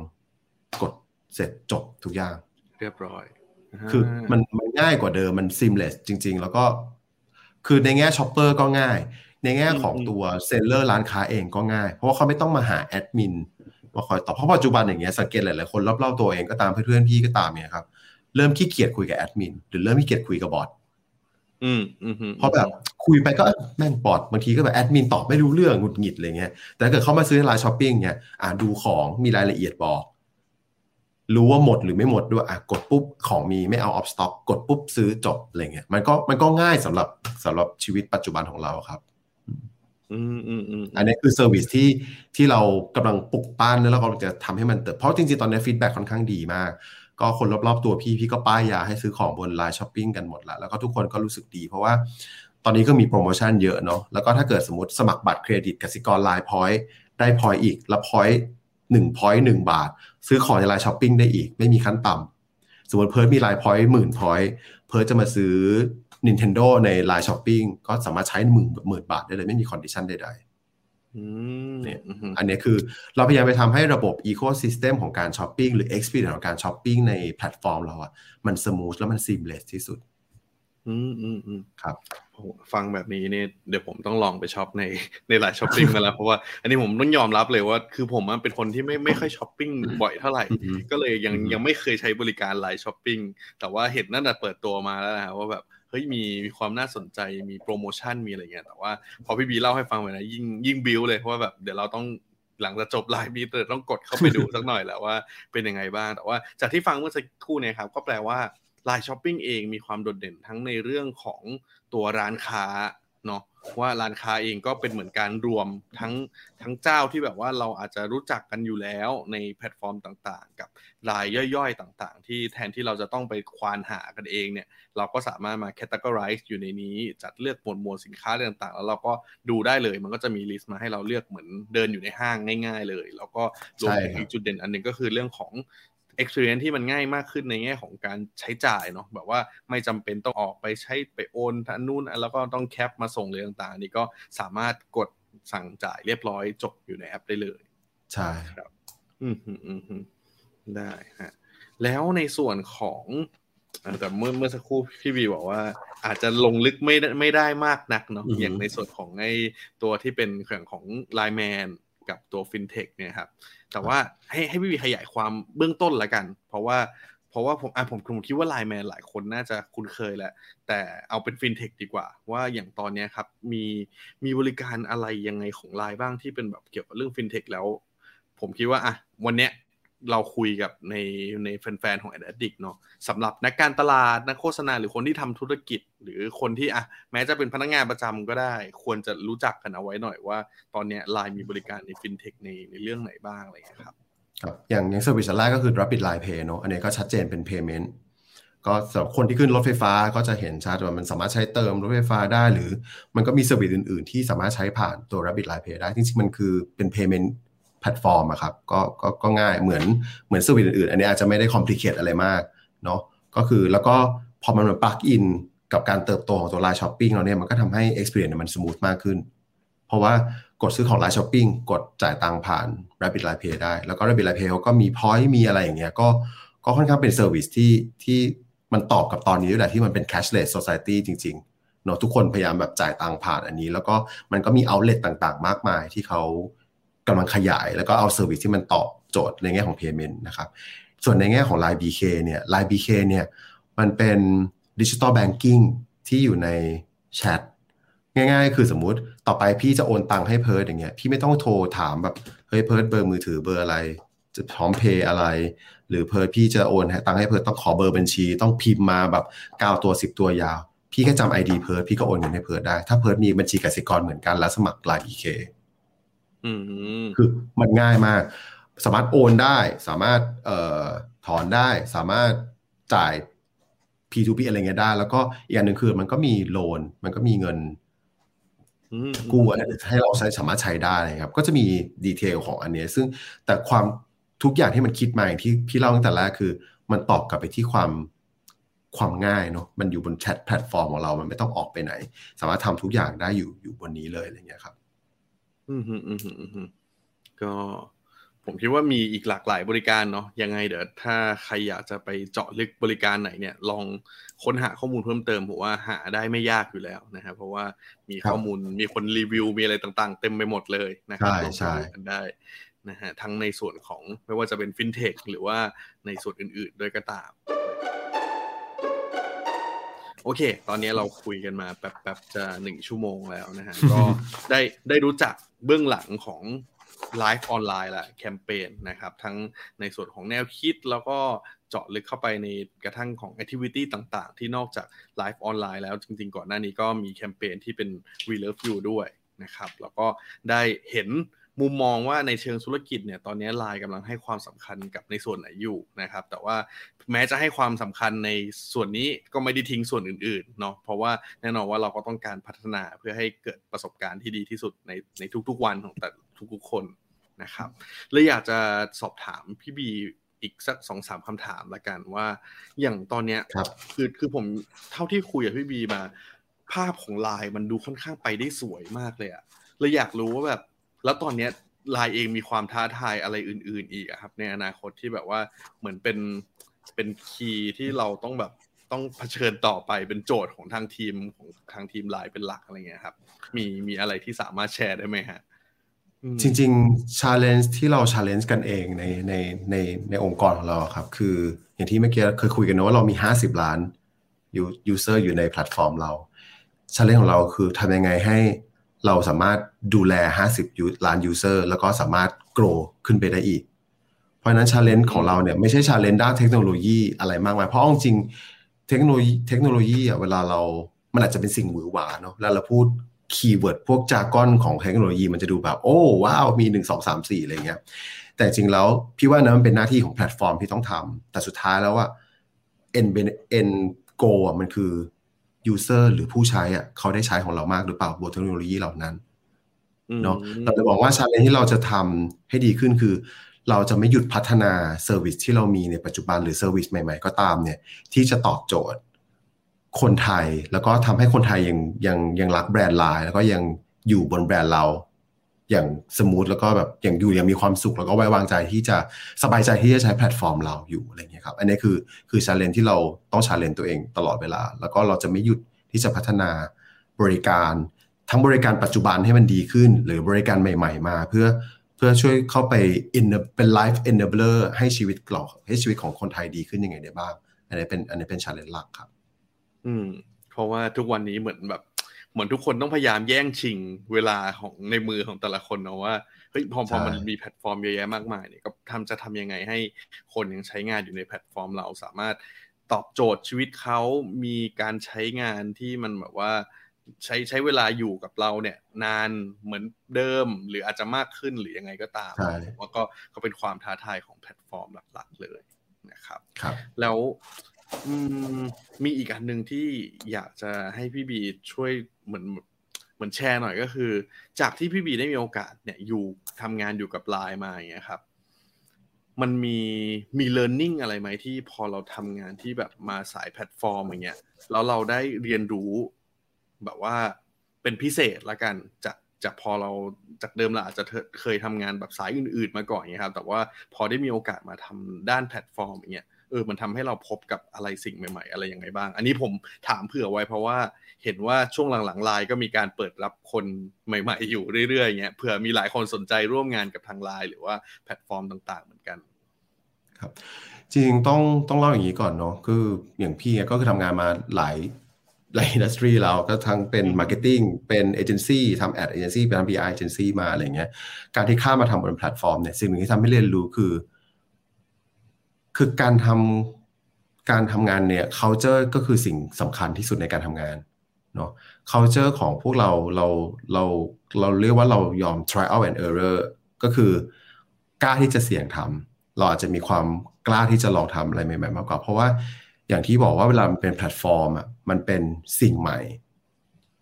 กดเสร็จจบทุกอย่าง เรียบร้อย คือมันมันง่ายกว่าเดิมมัน seamless จริง ๆ แล้วก็ คือในแง่ shopper ก็ง่าย ในแง่ของตัว seller ร้านค้าเองก็ง่าย เพราะว่าเขาไม่ต้องมาหาแอดมินมาคอยตอบเพราะปัจจุบันอย่างเงี้ยสังเกตหลายๆคนรอบๆตัวเองก็ตามเพื่อนๆพี่ก็ตามเนี่ยครับเริ่มขี้เกียจคุยกับแอดมินหรือเริ่มขี้เกียจคุยกับ botอืมอืมอืมเพราะแบบคุยไปก็แม่ง bot บางทีก็แบบแอดมินตอบไม่รู้เรื่องหงุดหงิดอะไรเงี้ยแต่ถ้าเกิดเข้ามาซื้อใน Line Shopping เนี่ยอ่าดูของมีรายละเอียดบอก รู้ว่าหมดหรือไม่หมดด้วยอะกดปุ๊บของมีไม่เอา out of stock กดปุ๊บซื้อจบอะไรเงี้ยมันก็มันก็ง่ายสำหรับสำหรับชีวิตปัจจุบันของเราครับอืมอืมอืมอันนี้คือ service ที่ที่เรากำลังปลุกปั้นแล้วเรากำลังจะทำให้มันเติบเพราะจริงๆ ตอนนี้ feedback ค่อนข้างดีมาก ก็คนรอบๆตัวพี่พี่ก็ป้ายยาให้ซื้อของบน Line Shopping กันหมดแล้วแล้วก็ทุกคนก็รู้สึกดีเพราะว่าตอนนี้ก็มีโปรโมชั่นเยอะเนาะแล้วก็ถ้าเกิดสมมติสมัครบัตรเครดิตกสิกร Line point ได้ point อีก แล้ว point หนึ่ง point หนึ่งบาท ซื้อของใน Line Shopping ได้อีก ไม่มีขั้นต่ำสมมติเพิร์ทมี Line point หมื่น point เพิร์ทจะมาซื้อ Nintendo ใน Line Shopping ก็สามารถใช้หมื่นหมื่นบาทได้เลย ไม่มี condition ใดๆอืมเนี่ยอืมอันนี้คือเราพยายามไปทำให้ระบบ Ecosystem ของการช้อปปิ้งหรือ Experience ของการช้อปปิ้งในแพลตฟอร์มเราอะมัน smooth แล้วมัน seamless ที่สุด อืมอืมอืมครับโอ้โหฟังแบบนี้เนี่ยเดี๋ยวผมต้องลองไปช็อปในใน Line Shopping มาแล้ว เพราะว่าอันนี้ผมต้องยอมรับเลยว่า คือผมอะเป็นคนที่ไม่ไม่ค่อยช้อปปิ้งบ่อยเท่าไหร่อือฮึก็เลยยังอือฮึยังไม่เคยใช้บริการ Line Shopping แต่ว่าเห็นนั่นแต่เปิดตัวมาแล้วนะว่าแบบเฮ้ยมีมีความน่าสนใจมีโปรโมชั่นมีอะไรเงี้ยแต่ว่าพอพี่บีเล่าให้ฟังไปนะยิ่งยิ่งบิวเลยเพราะว่าแบบเดี๋ยวเราต้องหลังจากจบไลฟ์นี้เดี๋ยวต้องกดเข้าไปดูสักหน่อยแล้วว่าเป็นยังไงบ้าง แต่ว่าจากที่ฟังเมื่อสักครู่เนี่ยครับ ก็แปลว่า Line Shopping เองมีความโดดเด่นทั้งในเรื่องของตัวร้านค้าเนาะว่าร้านค้าเองก็เป็นเหมือนการรวมทั้งทั้งเจ้าที่แบบว่าเราอาจจะรู้จักกันอยู่แล้วในแพลตฟอร์มต่างๆ กับรายย่อยๆต่างๆ ที่แทนที่เราจะต้องไปควานหากันเองเนี่ยเราก็สามารถมา categorize อยู่ในนี้ จัดเลือกหมวดหมู่สินค้าอะไรต่างๆ แล้วเราก็ดูได้เลย มันก็จะมี list มาให้เราเลือกเหมือนเดินอยู่ในห้างง่าย ๆ เลย แล้วก็รวมถึงใช่ครับอีกจุดเด่นอันหนึ่งก็คือเรื่องของ experience ที่มันง่ายมากขึ้นในแง่ของการใช้จ่ายเนาะแบบว่าไม่จำเป็นต้องออกไปใช้ไปโอนอันนู้นแล้วก็ต้อง cap มาส่งเลยต่างๆอันนี้ก็สามารถกดสั่งจ่ายเรียบร้อยจบอยู่ในแอปได้เลย ใช่อืมอืมอืมอืมได้ฮะแล้วในส่วนของเอ่อแต่เมื่อเมื่อสักครู่พี่บีบอกว่า อาจจะลงลึกไม่ได้ไม่ได้มากนักเนาะอย่างในส่วนของไอ้ตัวที่เป็นเรื่องของ Line Man กับตัว FinTech เนี่ยครับแต่ว่าให้ให้พี่บีขยายความเบื้องต้นละกัน เพราะว่าเพราะว่าผมอะผมผมคิดว่า Line Man หลายคนน่าจะคุ้นเคยแหละแต่เอาเป็น FinTech ดีกว่า ว่าอย่างตอนเนี้ยครับมีมีบริการอะไรยังไงของ Line บ้างที่เป็นแบบเกี่ยวกับเรื่อง FinTech แล้ว ผมคิดว่าอะวันเนี้ย เราคุยกับในในแฟนๆของ a d d i c t เนาะสำหรับนักการตลาดนักโฆษณาหรือคนที่ทำธุรกิจ หรือคนที่อะแม้จะเป็นพนักงานประจำก็ได้ ควรจะรู้จักกันเอาไว้หน่อยว่า ตอนเนี้ยไลน์มีบริการในฟินเทคในในเรื่องไหนบ้างอะไรครับครับอย่างอย่าง service แรกก็คือ Rabbit Line Pay เนอะอันนี้ก็ชัดเจนเป็น Payment ก็สำหรับคนที่ขึ้นรถไฟฟ้าก็จะเห็นชัดว่ามันสามารถใช้เติมรถไฟฟ้าได้ หรือมันก็มี service อื่น ๆ ที่สามารถใช้ผ่านตัว Rabbit Line Pay ได้จริงๆมันคือเป็น Payment ลตฟอร์มอะครับก็ก็ก็ง่ายเหมือนเหมือนสวิตอื่นๆ อันนี้อาจจะไม่ได้ complicate อะไรมากเนาะก็คือแล้วก็พอมันมา plug-in กับการเติบโตของตัว Line Shopping เราเนี่ยมันก็ทำให้ experience เนี่ยมัน smooth มากขึ้น เพราะว่ากดซื้อของ Line Shopping กดจ่ายตังค์ผ่าน Rabbit Line Pay ได้ แล้วก็ Rabbit Line Pay เขาก็มี point มีอะไรอย่างเงี้ยก็ก็ค่อนข้างเป็น service ที่ที่มันตอบกับตอนนี้ด้วยแหละที่มันเป็น cashless society จริงๆเนาะทุกคนพยายามแบบจ่ายตังค์ผ่านอันนี้ แล้วก็มันก็มี outlet ต่างๆ มากมายที่เขา กำลังขยาย แล้วก็เอา service ที่มันตอบโจทย์ในแง่ของ payment นะครับส่วนในแง่ของ Line BK เนี่ย Line BK เนี่ยมันเป็นดิจิ t a ลแบงกิ้งที่อยู่ในแชทง่ายๆ คือสมมุติต่อไปพี่จะโอนตังค์ให้เพิร์ดอย่างเงี้ยพี่ไม่ต้องโทรถามแบบเฮ้ยเพิร์ดเบอร์มือถือเบอร์อะไร จะพร้อมเพย์อะไร หรือเพิร์ดพี่จะโอนตังค์ให้เพิร์ดต้องขอเบอร์บัญชี ต้องพิมพ์มาแบบเก้าตัวสิบตัวยาว พี่แค่จำ ID เพิร์ดพี่ก็โอนเงินให้เพิร์ดได้ ถ้าเพิร์ดมีบัญชีกสิกรเหมือนกันแล้วสมัคร Line BK อืมคื อมันง่ายมาก สามารถโอนได้ สามารถเอ่อถอนได้ สามารถจ่าย P2P อะไรเงี้ยได้ แล้วก็อีกอย่างหนึ่งคือมันก็มี loan มันก็มีเงินอืมกู้อะไรให้เราใช้สามารถใช้ได้นะครับ ก็จะมี detail ของอันเนี้ยซึ่งแต่ความทุกอย่างที่มันคิดมาอย่างที่พี่เล่าตั้งแต่แรกคือ มันตอบกลับไปที่ความความง่ายเนาะมันอยู่บนแชทแพลตฟอร์มของเรา มันไม่ต้องออกไปไหน สามารถทำทุกอย่างได้อยู่อยู่บนนี้เลยอะไรเงี้ยครับ อืมอืมอืมอืมอืมก็ผมคิดว่ามีอีกหลากหลายบริการเนาะยังไงเดี๋ยวถ้าใครอยากจะไปเจาะลึกบริการไหนเนี่ย ลองค้นหาข้อมูลเพิ่มเติมผมว่าหาได้ไม่ยากอยู่แล้วนะครับเพราะว่ามีครับข้อมูลมีคนรีวิวมีอะไรต่างๆ เต็มไปหมดเลยนะครับใช่ลองไปใช่ดูกันได้นะฮะทั้งในส่วนของไม่ว่าจะเป็นฟินเทคหรือว่าในส่วนอื่นๆด้วยก็ตาม โอเค ตอนนี้เราคุยกันมาแป๊บๆจะหนึ่งชั่วโมงแล้วนะฮะ ก็ได้ได้รู้จักเบื้องหลังของไลฟ์ออนไลน์ละแคมเปญนะครับ ทั้งในส่วนของแนวคิดแล้วก็เจาะลึกเข้าไปในกระทั่งของ activity ต่างๆ ที่นอกจาก Life on LINE แล้วจริงๆ ก่อนหน้านี้ก็มีแคมเปญที่เป็น We Love You ด้วยนะครับ แล้วก็ได้เห็น มุมมองว่าในเชิงธุรกิจเนี่ยตอนนี้ไลน์กำลังให้ความสำคัญกับในส่วนไหนอยู่นะครับ แต่ว่าแม้จะให้ความสำคัญในส่วนนี้ก็ไม่ได้ทิ้งส่วนอื่นๆเนาะเพราะว่าแน่นอนว่าเราก็ต้องการพัฒนาเพื่อให้เกิดประสบการณ์ที่ดีที่สุดในในทุกๆวันของแต่ทุกๆคนนะครับเลยอยากจะสอบถามพี่บีอีกสักสองสามคำถามละกันว่า อย่างตอนเนี้ยครับคือคือผมเท่าที่คุยกับพี่บีมา ภาพของไลน์มันดูค่อนข้างไปได้สวยมากเลยอะเลยอยากรู้ว่าแบบ แล้วตอนเนี้ยไลน์เองมีความท้าทายอะไรอื่น ๆ อีกครับ ในอนาคตที่แบบว่าเหมือนเป็นเป็นคีย์ที่เราต้องแบบต้องเผชิญต่อไปเป็นโจทย์ของทางทีมของทางทีมไลน์เป็นหลักอะไรเงี้ยครับ มีมีอะไรที่สามารถแชร์ได้ไหมฮะจริงๆ challenge ที่เรา challenge กันเองในในในในองค์กรของเราครับ คืออย่างที่เมื่อกี้เคยคุยกันนะว่าเรามี 50 ล้าน u- user อยู่ในแพลตฟอร์มเรา challenge ของเราคือทำยังไงให้ เราสามารถดูแล 50 ล้าน user แล้วก็สามารถ grow ขึ้นไปได้อีก เพราะนั้น challenge ของเราเนี่ยไม่ใช่ challenge ด้านเทคโนโลยีอะไรมากมาย เพราะเอาจริงเทคโนโลยีเทคโนโลยีอะเวลาเรามันอาจจะเป็นสิ่งหวือหวาเนาะแล้วเราพูด keyword พวก jargon ของเทคโนโลยีมันจะดูแบบ โอ้ว้าว มีหนึ่งสองสามสี่อะไรเงี้ยแต่จริงแล้วพี่ว่านะมันเป็นหน้าที่ของแพลตฟอร์มที่ต้องทำแต่สุดท้ายแล้วว่า end end goal มันคือ user หรือผู้ใช้อะเขาได้ใช้ของเรามากหรือเปล่าบนเทคโนโลยีเหล่านั้นเนาะเราจะบอกวว่า challenge ที่เราจะทำให้ดีขึ้นคือ เราจะไม่หยุดพัฒนาservice ที่เรามีในปัจจุบันหรือ service ใหม่ๆ ก็ตามเนี่ยที่จะตอบโจทย์ คนไทยแล้วก็ทำให้คนไทยยังยังยังรักแบรนด์ไลน์แล้วก็ยังอยู่บนแบรนด์เรา อย่าง smooth แล้วก็แบบอย่างอยู่อย่างมีความสุขแล้วก็ไว้วางใจที่จะสบายใจที่จะใช้แพลตฟอร์มเราอยู่อะไรเงี้ยครับอันนี้คือคือ challenge ที่เราต้อง challenge ตัวเองตลอดเวลา แล้วก็เราจะไม่หยุดที่จะพัฒนาบริการทั้งบริการปัจจุบันให้มันดีขึ้น หรือบริการใหม่ ๆ มา เพื่อเพื่อช่วยเข้าไป in เป็น life enabler ให้ชีวิตเราให้ชีวิตของคนไทยดีขึ้นยังไงได้บ้าง อันนี้เป็นอันนี้เป็น challenge หลักครับ อืม เพราะว่าทุกวันนี้เหมือนแบบ เหมือนทุกคนต้องพยายามแย่งชิงเวลาของในมือของแต่ละคนเนาะว่าเฮ้ยพอพอใช่มันมีแพลตฟอร์มเยอะแยะมากมายเนี่ยก็ทำจะทำยังไงให้คนยังใช้งานอยู่ในแพลตฟอร์มเราสามารถตอบโจทย์ชีวิตเขามีการใช้งานที่มันแบบว่าใช้ใช้เวลาอยู่กับเราเนี่ย นานเหมือนเดิม หรืออาจจะมากขึ้นหรือยังไงก็ตามใช่ผมว่าก็ก็เป็นความท้าทายของแพลตฟอร์มหลักๆเลยนะครับครับ แล้วอืมมีอีกอันหนึ่งที่อยากจะให้พี่บีช่วย เหมือนเหมือนแชร์หน่อยก็คือ จากที่พี่บีได้มีโอกาสเนี่ยอยู่ทำงานอยู่กับไลน์มาอย่างเงี้ยครับ มันมีมี learning อะไรไหมที่พอเราทำงานที่แบบมาสายแพลตฟอร์มอย่างเงี้ยแล้วเราได้เรียนรู้ แบบว่าเป็นพิเศษละกันจากจากพอเราจากเดิมเราอาจจะเคยทำงานแบบสายอื่น ๆ มาก่อนเงี้ยครับ แต่ว่าพอได้มีโอกาสมาทำด้านแพลตฟอร์มอย่างเงี้ย เออมันทำให้เราพบกับอะไรสิ่งใหม่ ๆ อะไรยังไงบ้าง อันนี้ผมถามเผื่อไว้เพราะว่าเห็นว่าช่วงหลังๆไลน์ก็มีการเปิดรับคนใหม่ ๆ อยู่เรื่อยๆเงี้ยเผื่อมีหลายคนสนใจร่วมงานกับทางไลน์หรือว่าแพลตฟอร์มต่าง ๆ เหมือนกันครับจริงๆต้องต้องเล่าอย่างนี้ก่อนเนาะคืออย่างพี่ก็คือทำงานมาหลายหลาย industry เราก็ทั้งเป็น marketing เป็นเอเจนซี่ทำ ad เอเจนซี่เป็น PR เอเจนซี่มาอะไรเงี้ยการที่ข้ามมาทำบนแพลตฟอร์มเนี่ยสิ่งหนึ่งที่ทำให้เรียนรู้คือ คือการทำการทำงานเนี่ย culture ก็คือสิ่งสำคัญที่สุดในการทำงานเนาะ culture ของพวกเราเราเราเราเรียกว่าเรายอม trial and error ก็คือกล้าที่จะเสี่ยงทำเราอาจจะมีความกล้าที่จะลองทำอะไรใหม่ๆมากกว่า เพราะว่าอย่างที่บอกว่าเวลามันเป็นแพลตฟอร์มอะมันเป็นสิ่งใหม่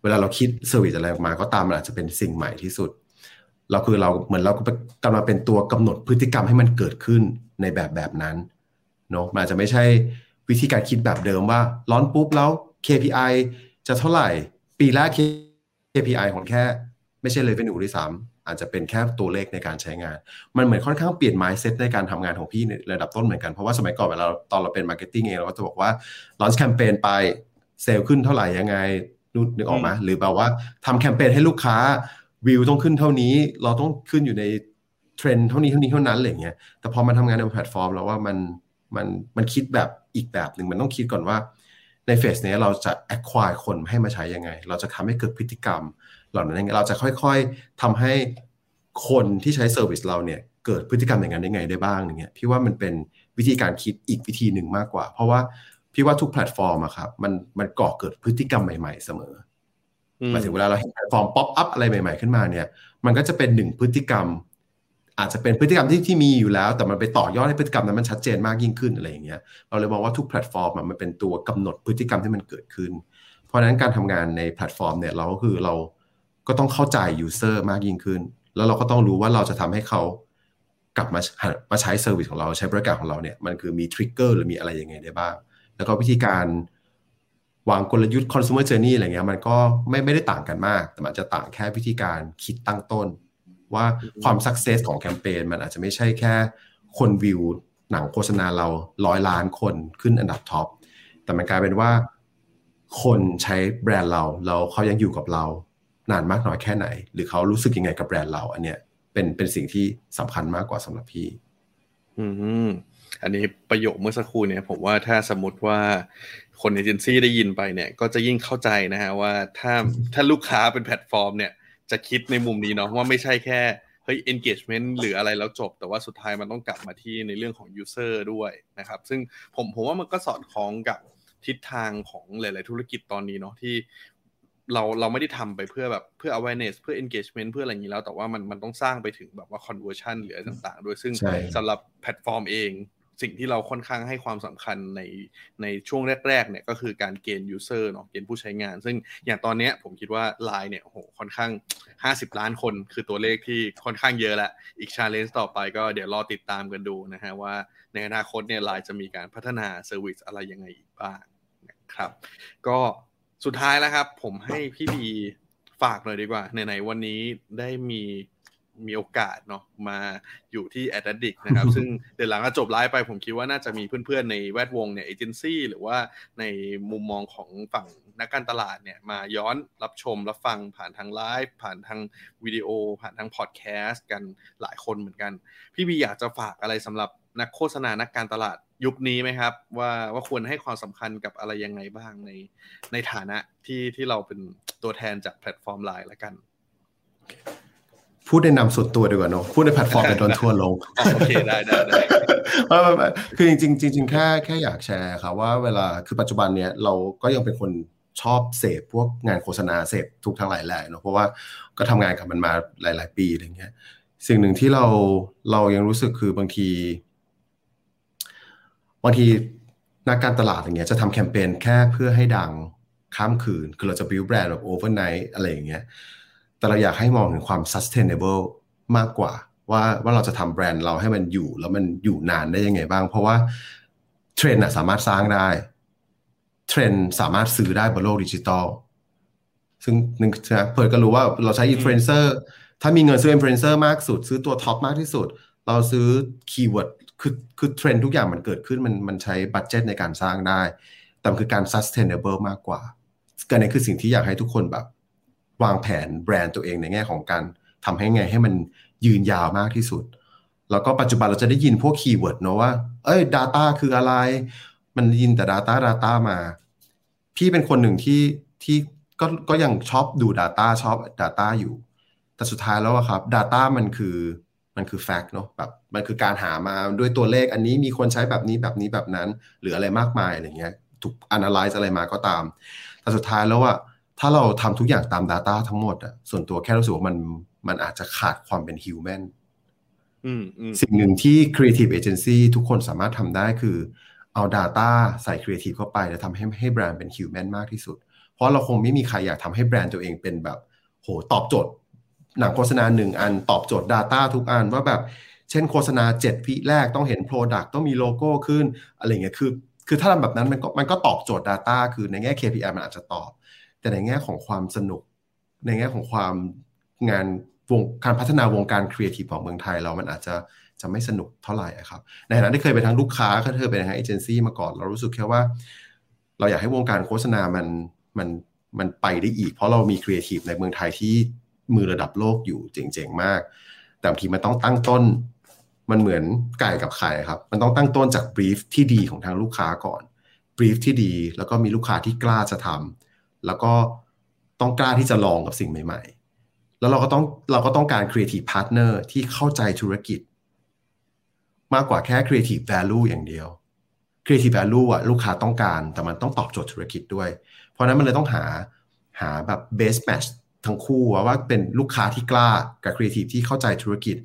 เวลาเราคิด service อะไรออกมาก็ตามมันอาจจะเป็นสิ่งใหม่ที่สุด เราคือเราเหมือนเรากำลังเป็นตัวกำหนดพฤติกรรมให้มันเกิดขึ้นในแบบแบบนั้น เนาะมันอาจจะไม่ใช่วิธีการคิดแบบเดิมว่า launch ปุ๊บแล้ว KPI จะเท่าไหร่ ปีแรก KPI ของแค่ ไม่ใช่ revenue ด้วยซ้ำอาจจะเป็นแค่ตัวเลขในการใช้งาน มันเหมือนค่อนข้างเปลี่ยน mindset ในการทำงานของพี่ในระดับต้นเหมือนกัน เพราะว่าสมัยก่อนเวลาตอนเราเป็น marketing เองเราก็จะบอกว่า launch campaign ไปเซลล์ขึ้นเท่าไหร่ยังไงนึกออกมั้ยหรือแบบว่าทำแคมเปญให้ลูกค้าวิวต้องขึ้นเท่านี้ เราต้องขึ้นอยู่ในเทรนด์เท่านี้เท่านี้เท่านั้นอะไรเงี้ยแต่พอมาทำงานในแพลตฟอร์ม แล้วว่ามัน มันมันคิดแบบอีกแบบหนึ่งมันต้องคิดก่อนว่า ในเฟสนี้เราจะ acquire คนให้มาใช้ยังไง เราจะทำให้เกิดพฤติกรรม เหล่านั้นยังไงเราจะค่อยๆทำให้คนที่ใช้ service เราเนี่ยเกิดพฤติกรรมอย่างนั้นได้ไงได้บ้างอย่างเงี้ยพี่ว่ามันเป็นวิธีการคิดอีกวิธีหนึ่งมากกว่า เพราะว่าพี่ว่าทุกแพลตฟอร์มอะครับมันมันก่อเกิดพฤติกรรมใหม่ ๆ เสมอหมายถึงเวลาเราเห็นแพลตฟอร์ม pop up อะไรใหม่ ๆขึ้นมาเนี่ย มันก็จะเป็นหนึ่งพฤติกรรม อาจจะเป็นพฤติกรรมที่ที่มีอยู่แล้ว แต่มันไปต่อยอดให้พฤติกรรมนั้นมันชัดเจนมากยิ่งขึ้นอะไรอย่างเงี้ยเราเลยมองว่าทุกแพลตฟอร์มมันเป็นตัวกำหนดพฤติกรรมที่มันเกิดขึ้น เพราะฉะนั้นการทำงานในแพลตฟอร์มเนี่ยเราก็คือเราก็ต้องเข้าใจ user มากยิ่งขึ้น แล้วเราก็ต้องรู้ว่าเราจะทำให้เขากลับมามาใช้ service ของเราใช้บริการของเราเนี่ยมันคือมี trigger หรือมีอะไรยังไงได้บ้าง แล้วก็วิธีการวางกลยุทธ์ consumer journey อะไรเงี้ยมันก็ไม่ไม่ได้ต่างกันมาก แต่มันจะต่างแค่วิธีการคิดตั้งต้น ว่าความ success ของแคมเปญมันอาจจะไม่ใช่แค่คนวิวหนังโฆษณาเราร้อยล้านคนขึ้นอันดับ top แต่มันกลายเป็นว่า คนใช้แบรนด์เราแล้วเขายังอยู่กับเรา นานมากน้อยแค่ไหน หรือเขารู้สึกยังไงกับแบรนด์เรา อันเนี้ยเป็นเป็นสิ่งที่สำคัญมากกว่าสำหรับพี่ อืมอันนี้ประโยคเมื่อสักครู่เนี่ย ผมว่าถ้าสมมติว่าคนเอเจนซี่ได้ยินไปเนี่ย ก็จะยิ่งเข้าใจนะฮะว่าถ้าถ้าลูกค้าเป็นแพลตฟอร์มเนี่ย จะคิดในมุมนี้เนาะว่าไม่ใช่แค่เฮ้ย engagement หรืออะไรแล้วจบ แต่ว่าสุดท้ายมันต้องกลับมาที่ในเรื่องของ user ด้วยนะครับ ซึ่งผมผมว่ามันก็สอดคล้องกับทิศทางของหลาย ๆ ธุรกิจตอนนี้เนาะที่เราเราไม่ได้ทำไปเพื่อแบบเพื่อ awareness เพื่อ engagement เพื่ออะไรอย่างนี้แล้ว แต่ว่ามันมันต้องสร้างไปถึงแบบว่า conversion หรืออะไรต่าง ๆ ด้วยซึ่งสำหรับแพลตฟอร์มเอง สิ่งที่เราค่อนข้างให้ความสำคัญในในช่วงแรกๆเนี่ยก็คือการเกณฑ์ user เนาะเกณฑ์ผู้ใช้งาน ซึ่งอย่างตอนนี้ผมคิดว่า Line เนี่ยโหค่อนข้าง 50 ล้านคนคือตัวเลขที่ค่อนข้างเยอะแหละอีก challenge ต่อไปก็เดี๋ยวรอติดตามกันดูนะฮะว่าในอนาคตเนี่ย Line จะมีการพัฒนา service อะไรยังไงอีกบ้างนะครับ ก็สุดท้ายแล้วครับ ผมให้พี่บีฝากหน่อยดีกว่าไหนๆวันนี้ได้มี มีโอกาสเนาะมาอยู่ที่ Ad Addict นะครับ ซึ่งเดี๋ยวหลังจบไลฟ์ไปผมคิดว่าน่าจะมีเพื่อนๆ ในแวดวงเนี่ยเอเจนซี่หรือว่าในมุมมองของฝั่งนักการตลาดเนี่ยมาย้อนรับชม รับฟังผ่านทางไลฟ์ผ่านทางวิดีโอ ผ่านทางพอดแคสต์กันหลายคนเหมือนกัน พี่บีอยากจะฝากอะไรสำหรับนักโฆษณานักการตลาดยุคนี้ไหมครับ ว่าว่าควรให้ความสำคัญกับอะไรยังไงบ้างในในฐานะที่ที่เราเป็นตัวแทนจากแพลตฟอร์มไลน์ละกัน พูดในนามส่วนตัวดีกว่าเนาะพูดในแพลตฟอร์มเป็นโดนทัวลงโอเคได้ได้ได้คือจริงจริงแค่แค่อยากแชร์ครับว่าเวลาคือปัจจุบันเนี้ยเราก็ยังเป็นคนชอบเสพพวกงานโฆษณาเสพทุกทั้งหลายแหล่เนาะเพราะว่าก็ทำงานกับมันมาหลาย ๆ ปีอะไรเงี้ยสิ่งหนึ่งที่เราเรายังรู้สึกคือบางทีบางทีนักการตลาดอย่างเงี้ยจะทำแคมเปญแค่เพื่อให้ดังข้ามคืนคือเราจะ build brand แบบ overnight อะไรอย่างเงี้ย แต่เราอยากให้มองถึงความ sustainable มากกว่า ว่าว่าเราจะทำแบรนด์เราให้มันอยู่ แล้วมันอยู่นานได้ยังไงบ้าง เพราะว่าเทรนด์อะสามารถสร้างได้เทรนด์สามารถซื้อได้บนโลกดิจิตอลซึ่งนึงนะเพิร์ดก็รู้ว่าเราใช้อินฟลูเอนเซอร์ถ้ามีเงินซื้ออินฟลูเอนเซอร์มากสุด ซื้อตัว top มากที่สุด เราซื้อ keyword คือคือเทรนด์ทุกอย่างมันเกิดขึ้นมันมันใช้ budget ในการสร้างได้ แต่มันคือการ sustainable มากกว่าก็นี่คือสิ่งที่อยากให้ทุกคนแบบ วางแผนแบรนด์ตัวเองในแง่ของการทำให้ไงให้มันยืนยาวมากที่สุด แล้วก็ปัจจุบันเราจะได้ยินพวก keyword เนอะว่า เอ้ย Data คืออะไร มันยินแต่ Data Data มา พี่เป็นคนหนึ่งที่ที่ก็ก็ยังชอบดู Data ชอบ Data อยู่ แต่สุดท้ายแล้วอะครับ Data มันคือมันคือ fact เนอะแบบมันคือการหามาด้วยตัวเลขอันนี้มีคนใช้แบบนี้แบบนี้แบบนั้น หรืออะไรมากมายอะไรเงี้ยถูก analyze อะไรมาก็ตาม แต่สุดท้ายแล้วอะ ถ้าเราทำทุกอย่างตาม Data ทั้งหมดอะส่วนตัวแค่รู้สึกว่ามันมันอาจจะขาดความเป็น human อืมอืมสิ่งหนึ่งที่ creative agency ทุกคนสามารถทำได้คือ เอา Data ใส่ creative เข้าไป แล้วทำให้ให้แบรนด์เป็น human มากที่สุด เพราะเราคงไม่มีใครอยากทำให้แบรนด์ตัวเองเป็นแบบ โหตอบโจทย์ หนังโฆษณาหนึ่งอันตอบโจทย์ Data ทุกอันว่าแบบ เช่นโฆษณา 7 วิแรกต้องเห็น Product ต้องมีโลโก้ขึ้น อะไรเงี้ยคือ คือถ้าทำแบบนั้นมันก็มันก็ตอบโจทย์ Data คือในแง่ KPI มันอาจจะตอบ แต่ในแง่ของความสนุก ในแง่ของความงานวงการพัฒนาวงการครีเอทีฟของเมืองไทยเรามันอาจจะจะไม่สนุกเท่าไหร่ครับ ในฐานะที่เคยเป็นทั้งลูกค้าก็เคยเป็นทั้งเอเจนซี่มาก่อน เรารู้สึกแค่ว่า เราอยากให้วงการโฆษณามันมันมันไปได้อีก เพราะเรามีครีเอทีฟในเมืองไทยที่มือระดับโลกอยู่เจ๋งๆมาก แต่บางทีมันต้องตั้งต้นมันเหมือนไก่กับไข่ครับ มันต้องตั้งต้นจากบรีฟที่ดีของทางลูกค้าก่อนบรีฟที่ดีแล้วก็มีลูกค้าที่กล้าจะทำ แล้วก็ต้องกล้าที่จะลองกับสิ่งใหม่ๆ แล้วเราก็ต้องเราก็ต้องการ Creative Partner ที่เข้าใจธุรกิจ มากกว่าแค่ Creative Value อย่างเดียว Creative Value อะลูกค้าต้องการแต่มันต้องตอบโจทย์ธุรกิจด้วย เพราะนั้นมันเลยต้องหาหาแบบ best match ทั้งคู่ว่าว่าเป็นลูกค้าที่กล้ากับ Creative ที่เข้าใจธุรกิจ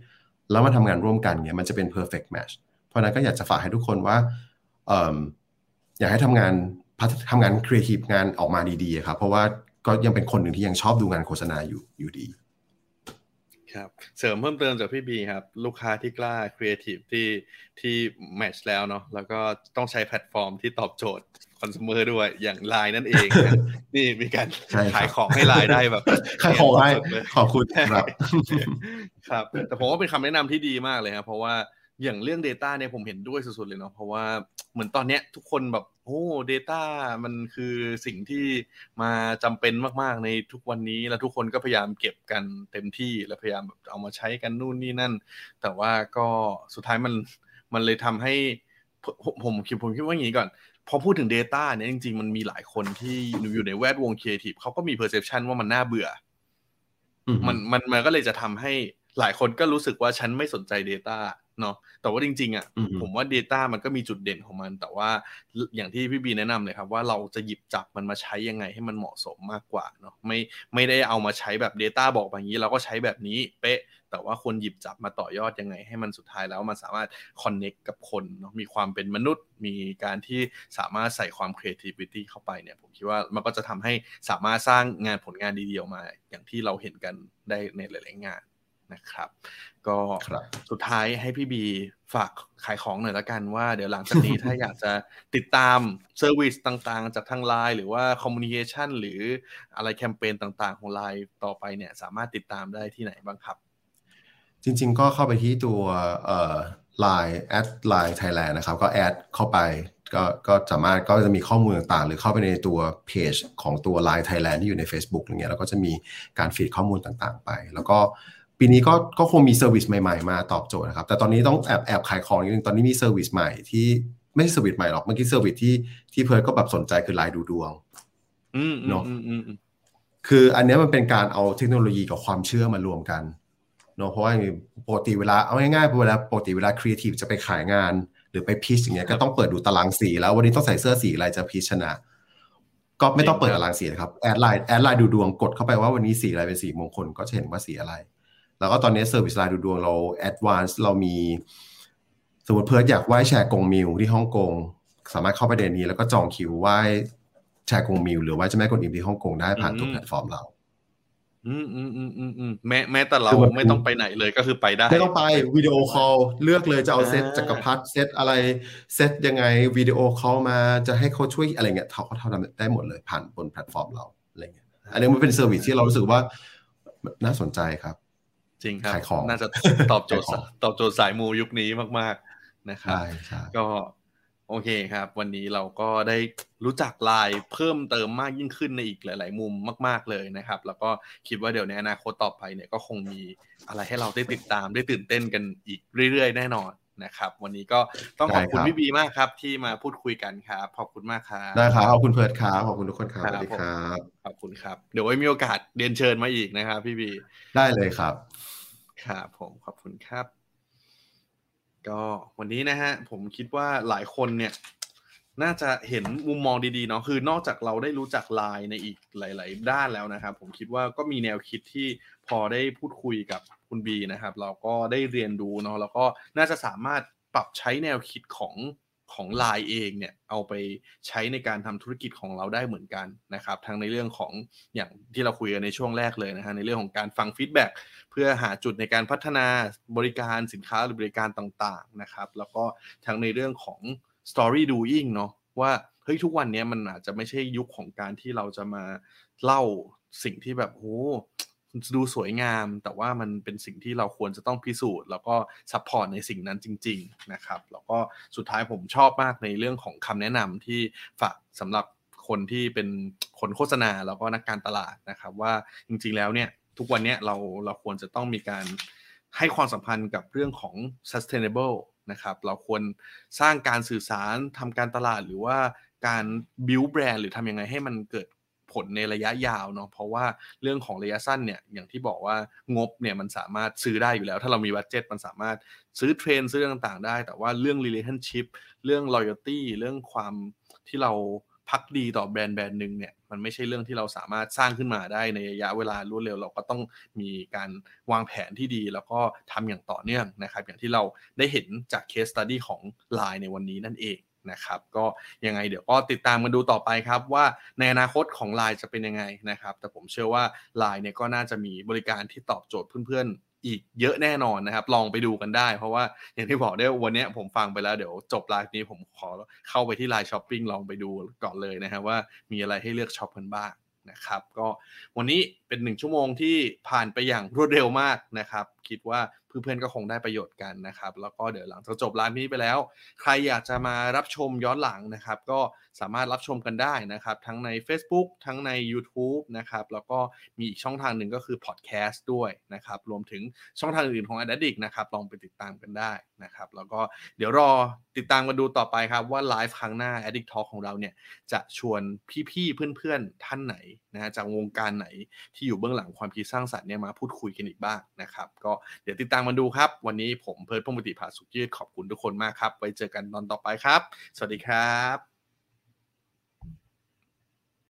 แล้วมาทำงานร่วมกันเนี่ยมันจะเป็น perfect match เพราะนั้นก็อยากจะฝากให้ทุกคนว่าอออยากให้ทำงาน ทำงาน Creative งานออกมาดีๆครับ เพราะว่าก็ยังเป็นคนหนึ่งที่ยังชอบดูงานโฆษณาอยู่อยู่ดี ครับ เสริมเพิ่มเติมจากพี่บีครับ ลูกค้าที่กล้าครีเอทีฟที่ที่ match แล้วเนาะแล้วก็ต้องใช้แพลตฟอร์มที่ตอบโจทย์คอน sumer ด้วยอย่างไลน์นั่นเองนะนี่มีการใช่ครับขายของให้ไลน์ได้แบบขายของให้สดๆเลยขอบคุณครับ ครับ แต่ผมว่าเป็นคำแนะนำที่ดีมากเลยครับเพราะว่า อย่างเรื่อง Data เนี่ยผมเห็นด้วยสุดๆเลยเนาะเพราะว่าเหมือนตอนเนี้ยทุกคนแบบโอ้ Data มันคือสิ่งที่มาจำเป็นมากๆในทุกวันนี้แล้วทุกคนก็พยายามเก็บกันเต็มที่แล้วพยายามแบบเอามาใช้กันนู่นนี่นั่น แต่ว่าก็สุดท้ายมันมันเลยทำให้ผมผมคิดผมคิดว่าอย่างนี้ก่อน พอพูดถึง Data เนี่ยจริงๆ มันมีหลายคนที่อยู่ในแวดวงครีเอทีฟเขาก็มี perception ว่ามันน่าเบื่ออืมมันมันมันก็เลยจะทำให้หลายคนก็รู้สึกว่าฉันไม่สนใจ Data เนาะแต่ว่าจริงๆอะอืมผมว่า Data มันก็มีจุดเด่นของมัน แต่ว่าอย่างที่พี่บีแนะนำเลยครับ ว่าเราจะหยิบจับมันมาใช้ยังไงให้มันเหมาะสมมากกว่าเนาะไม่ไม่ได้เอามาใช้แบบ Data บอกแบบนี้ เราก็ใช้แบบนี้เป๊ะ แต่ว่าคนหยิบจับมาต่อยอดยังไง ให้มันสุดท้ายแล้วมันสามารถ connect กับคนเนาะมีความเป็นมนุษย์ มีการที่สามารถใส่ความ creativity เข้าไปเนี่ยผมคิดว่ามันก็จะทำให้สามารถสร้างงานผลงานดีๆออกมา อย่างที่เราเห็นกันได้ในหลาย ๆ งาน นะครับ ก็ครับสุดท้ายให้พี่บีฝากขายของหน่อยละกันว่าเดี๋ยวหลังจากนี้ถ้าอยากจะติดตาม service ต่างๆ จากทางไลน์หรือว่า communication หรืออะไรแคมเปญต่างๆ ของไลน์ต่อไปเนี่ยสามารถติดตามได้ที่ไหนบ้างครับ จริง ๆ ก็เข้าไปที่ตัวเอ่อ Line แอด Line Thailand นะครับ ก็แอดเข้าไปก็ก็สามารถก็จะมีข้อมูลต่างๆ หรือเข้าไปในตัวเพจของตัว Line Thailand ที่อยู่ใน Facebook อะไรเงี้ยแล้วก็จะมีการฟีดข้อมูลต่างๆ ไป แล้วก็ ปีนี้ก็ก็คงมี service ใหม่ๆ มาตอบโจทย์นะครับ แต่ตอนนี้ต้องแอบแอบขายของนิดนึง ตอนนี้มี service ใหม่ที่ไม่ใช่ service ใหม่หรอก เมื่อกี้ service ที่ที่เพิร์ดก็แบบสนใจคือไลน์ดูดวงอืมอืเนมอะอืมอืมอืมคืออันเนี้ยมันเป็นการเอาเทคโนโลยีกับความเชื่อมารวมกันเนอะเพราะว่าปกติเวลาเอาง่ายๆเวลาปกติเวลาครีเอทีฟจะไปขายงาน หรือไป pitch อย่างเงี้ยก็ต้องเปิดดูตารางสี แล้ววันนี้ต้องใส่เสื้อสีอะไรจะ pitch ชนะก็ไม่ต้องเปิดตารางสีนะครับ add LINE add LINE ดูดวงกดเข้าไปว่าวันนี้สีอะไรเป็นสีมงคลก็จะเห็นว่าสีอะไร แล้วก็ตอนนี้ service LINE ดูดวงเรา advance เรามีสมมติเพิร์ดอยากไหว้แชกงหมิวที่ฮ่องกงสามารถเข้าไปในนี้แล้วก็จองคิวไหว้แชกงหมิวหรือว่าเจ้าแม่กวนอิมที่ฮ่องกงได้ผ่านทุกอืมแพลตฟอร์มเรา อืมอืมอืมอืมอืมแม้แม้แต่เราคือมันไม่ต้องไปไหนเลยก็คือไปได้ไม่ต้องไปวิดีโอคอลเลือกเลยจะเอาเซตอ่าจักรพรรดิเซตอะไรเซตยังไงวิดีโอคอลมาจะให้เขาช่วยอะไรเงี้ยเขาเขาทำได้หมดเลยผ่านบนแพลตฟอร์มเราอะไรเงี้ยอันนี้มันเป็น service ที่เรารู้สึกว่าน่าสนใจครับ จริงครับขายของน่าจะตอบโจทย์ขายของตอบโจทย์สายมูยุคนี้มากๆนะครับใช่ใช่ก็โอเคครับ วันนี้เราก็ได้รู้จักไลน์เพิ่มเติมมากยิ่งขึ้นในอีกหลาย ๆ มุมมาก ๆเลยนะครับ แล้วก็คิดว่าเดี๋ยวในอนาคตต่อไปเนี่ยก็คงมีอะไรให้เราได้ติดตามได้ตื่นเต้นกันอีกเรื่อย ๆ แน่นอนนะครับ วันนี้ก็ต้องขอบคุณพี่บีมากครับ ที่มาพูดคุยกันครับขอบคุณมากครับได้ครับขอบคุณเพิร์ดครับขอบคุณทุกคนครับคสรับวัสดีครับขอบคุณครับ เดี๋ยวไว้มีโอกาสเรียนเชิญมาอีกนะครับ พี่บีได้เลยครับ ครับผมขอบคุณครับ ก็วันนี้นะฮะ ผมคิดว่าหลายคนเนี่ย น่าจะเห็นมุมมองดีๆเนาะคือนอกจากเราได้รู้จักไลน์ในอีกหลาย ๆ ด้านแล้วนะครับ ผมคิดว่าก็มีแนวคิดที่พอได้พูดคุยกับคุณบีนะครับ เราก็ได้เรียนรู้เนาะแล้วก็น่าจะสามารถปรับใช้แนวคิดของ ของไลน์เองเนี่ยเอาไปใช้ในการทำธุรกิจของเราได้เหมือนกันนะครับทั้งในเรื่องของอย่างที่เราคุยกันในช่วงแรกเลยนะฮะในเรื่องของการฟัง feedback เพื่อหาจุดในการพัฒนาบริการสินค้าหรือบริการต่างๆนะครับแล้วก็ทั้งในเรื่องของ story doing เนาะว่าเฮ้ยทุกวันนี้มันอาจจะไม่ใช่ยุคของการที่เราจะมาเล่าสิ่งที่แบบโห ดูสวยงาม แต่ว่ามันเป็นสิ่งที่เราควรจะต้องพิสูจน์ แล้วก็ support ในสิ่งนั้นจริง ๆนะครับ แล้วก็สุดท้ายผมชอบมากในเรื่องของคำแนะนำที่ฝากสำหรับคนที่เป็นคนโฆษณาแล้วก็นักการตลาดนะครับ ว่าจริงๆแล้วเนี่ยทุกวันนี้เราเราควรจะต้องมีการให้ความสัมพันธ์กับเรื่องของ sustainable นะครับ เราควรสร้างการสื่อสารทำการตลาดหรือว่าการ build brand หรือทำยังไงให้มันเกิด ผลในระยะยาวเนาะเพราะว่าเรื่องของระยะสั้นเนี่ยอย่างที่บอกว่างบเนี่ยมันสามารถซื้อได้อยู่แล้ว ถ้าเรามีบัตเจ็ตมันสามารถซื้อเทรนซื้อเรื่องต่างๆ ได้ แต่ว่าเรื่อง relationship เรื่อง loyalty เรื่องความที่เราพักดีต่อแบรนด์แบรนด์หนึ่งเนี่ยมันไม่ใช่เรื่องที่เราสามารถสร้างขึ้นมาได้ในระยะเวลารวดเร็ว เราก็ต้องมีการวางแผนที่ดี แล้วก็ทำอย่างต่อเนื่องนะครับ อย่างที่เราได้เห็นจากเคสตัดดี้ของ Line ในวันนี้นั่นเอง นะครับก็ยังไงเดี๋ยวก็ติดตามกันดูต่อไปครับว่าในอนาคตของ Line จะเป็นยังไงนะครับ แต่ผมเชื่อว่า Line เนี่ยก็น่าจะมีบริการที่ตอบโจทย์เพื่อนๆ อีกเยอะแน่นอนนะครับ ลองไปดูกันได้ เพราะว่าอย่างที่บอกได้วันนี้ผมฟังไปแล้วเดี๋ยวจบไลฟ์นี้ผมขอเข้าไปที่ LINE Shopping ลองไปดูก่อนเลยนะครับว่ามีอะไรให้เลือกช็อปกันบ้างนะครับก็วันนี้เป็นหนึ่งชั่วโมงที่ผ่านไปอย่างรวดเร็วมากนะครับคิดว่าเพื่อนๆก็คงได้ประโยชน์กันนะครับ แล้วก็เดี๋ยวหลังจากจบไลฟ์นี้ไปแล้ว ใครอยากจะมารับชมย้อนหลังนะครับ ก็สามารถรับชมกันได้นะครับ ทั้งใน Facebook ทั้งใน YouTube นะครับ แล้วก็มีอีกช่องทางหนึ่งก็คือพอดแคสต์ด้วยนะครับ รวมถึงช่องทางอื่นของ a d d i c t นะครับ ลองไปติดตามกันได้นะครับ แล้วก็เดี๋ยวรอติดตามกันดูต่อไปครับว่าไลฟ์ครั้งหน้า Addict Talk ของเราเนี่ยจะชวนพี่ๆเพื่อนๆท่านไหนนะฮะจากวงการไหนที่อยู่เบื้องหลังความคิดสร้างสรรค์เนี่ยมาพูดคุยกันอีกบ้างนะครับ ก็เดี๋ยวติดตามมาดูครับ วันนี้ผมเพิร์ดพงศ์ปฏิภาสุขยืดขอบคุณทุกคนมากครับ ไว้เจอกันตอนต่อไปครับ สวัสดีครับ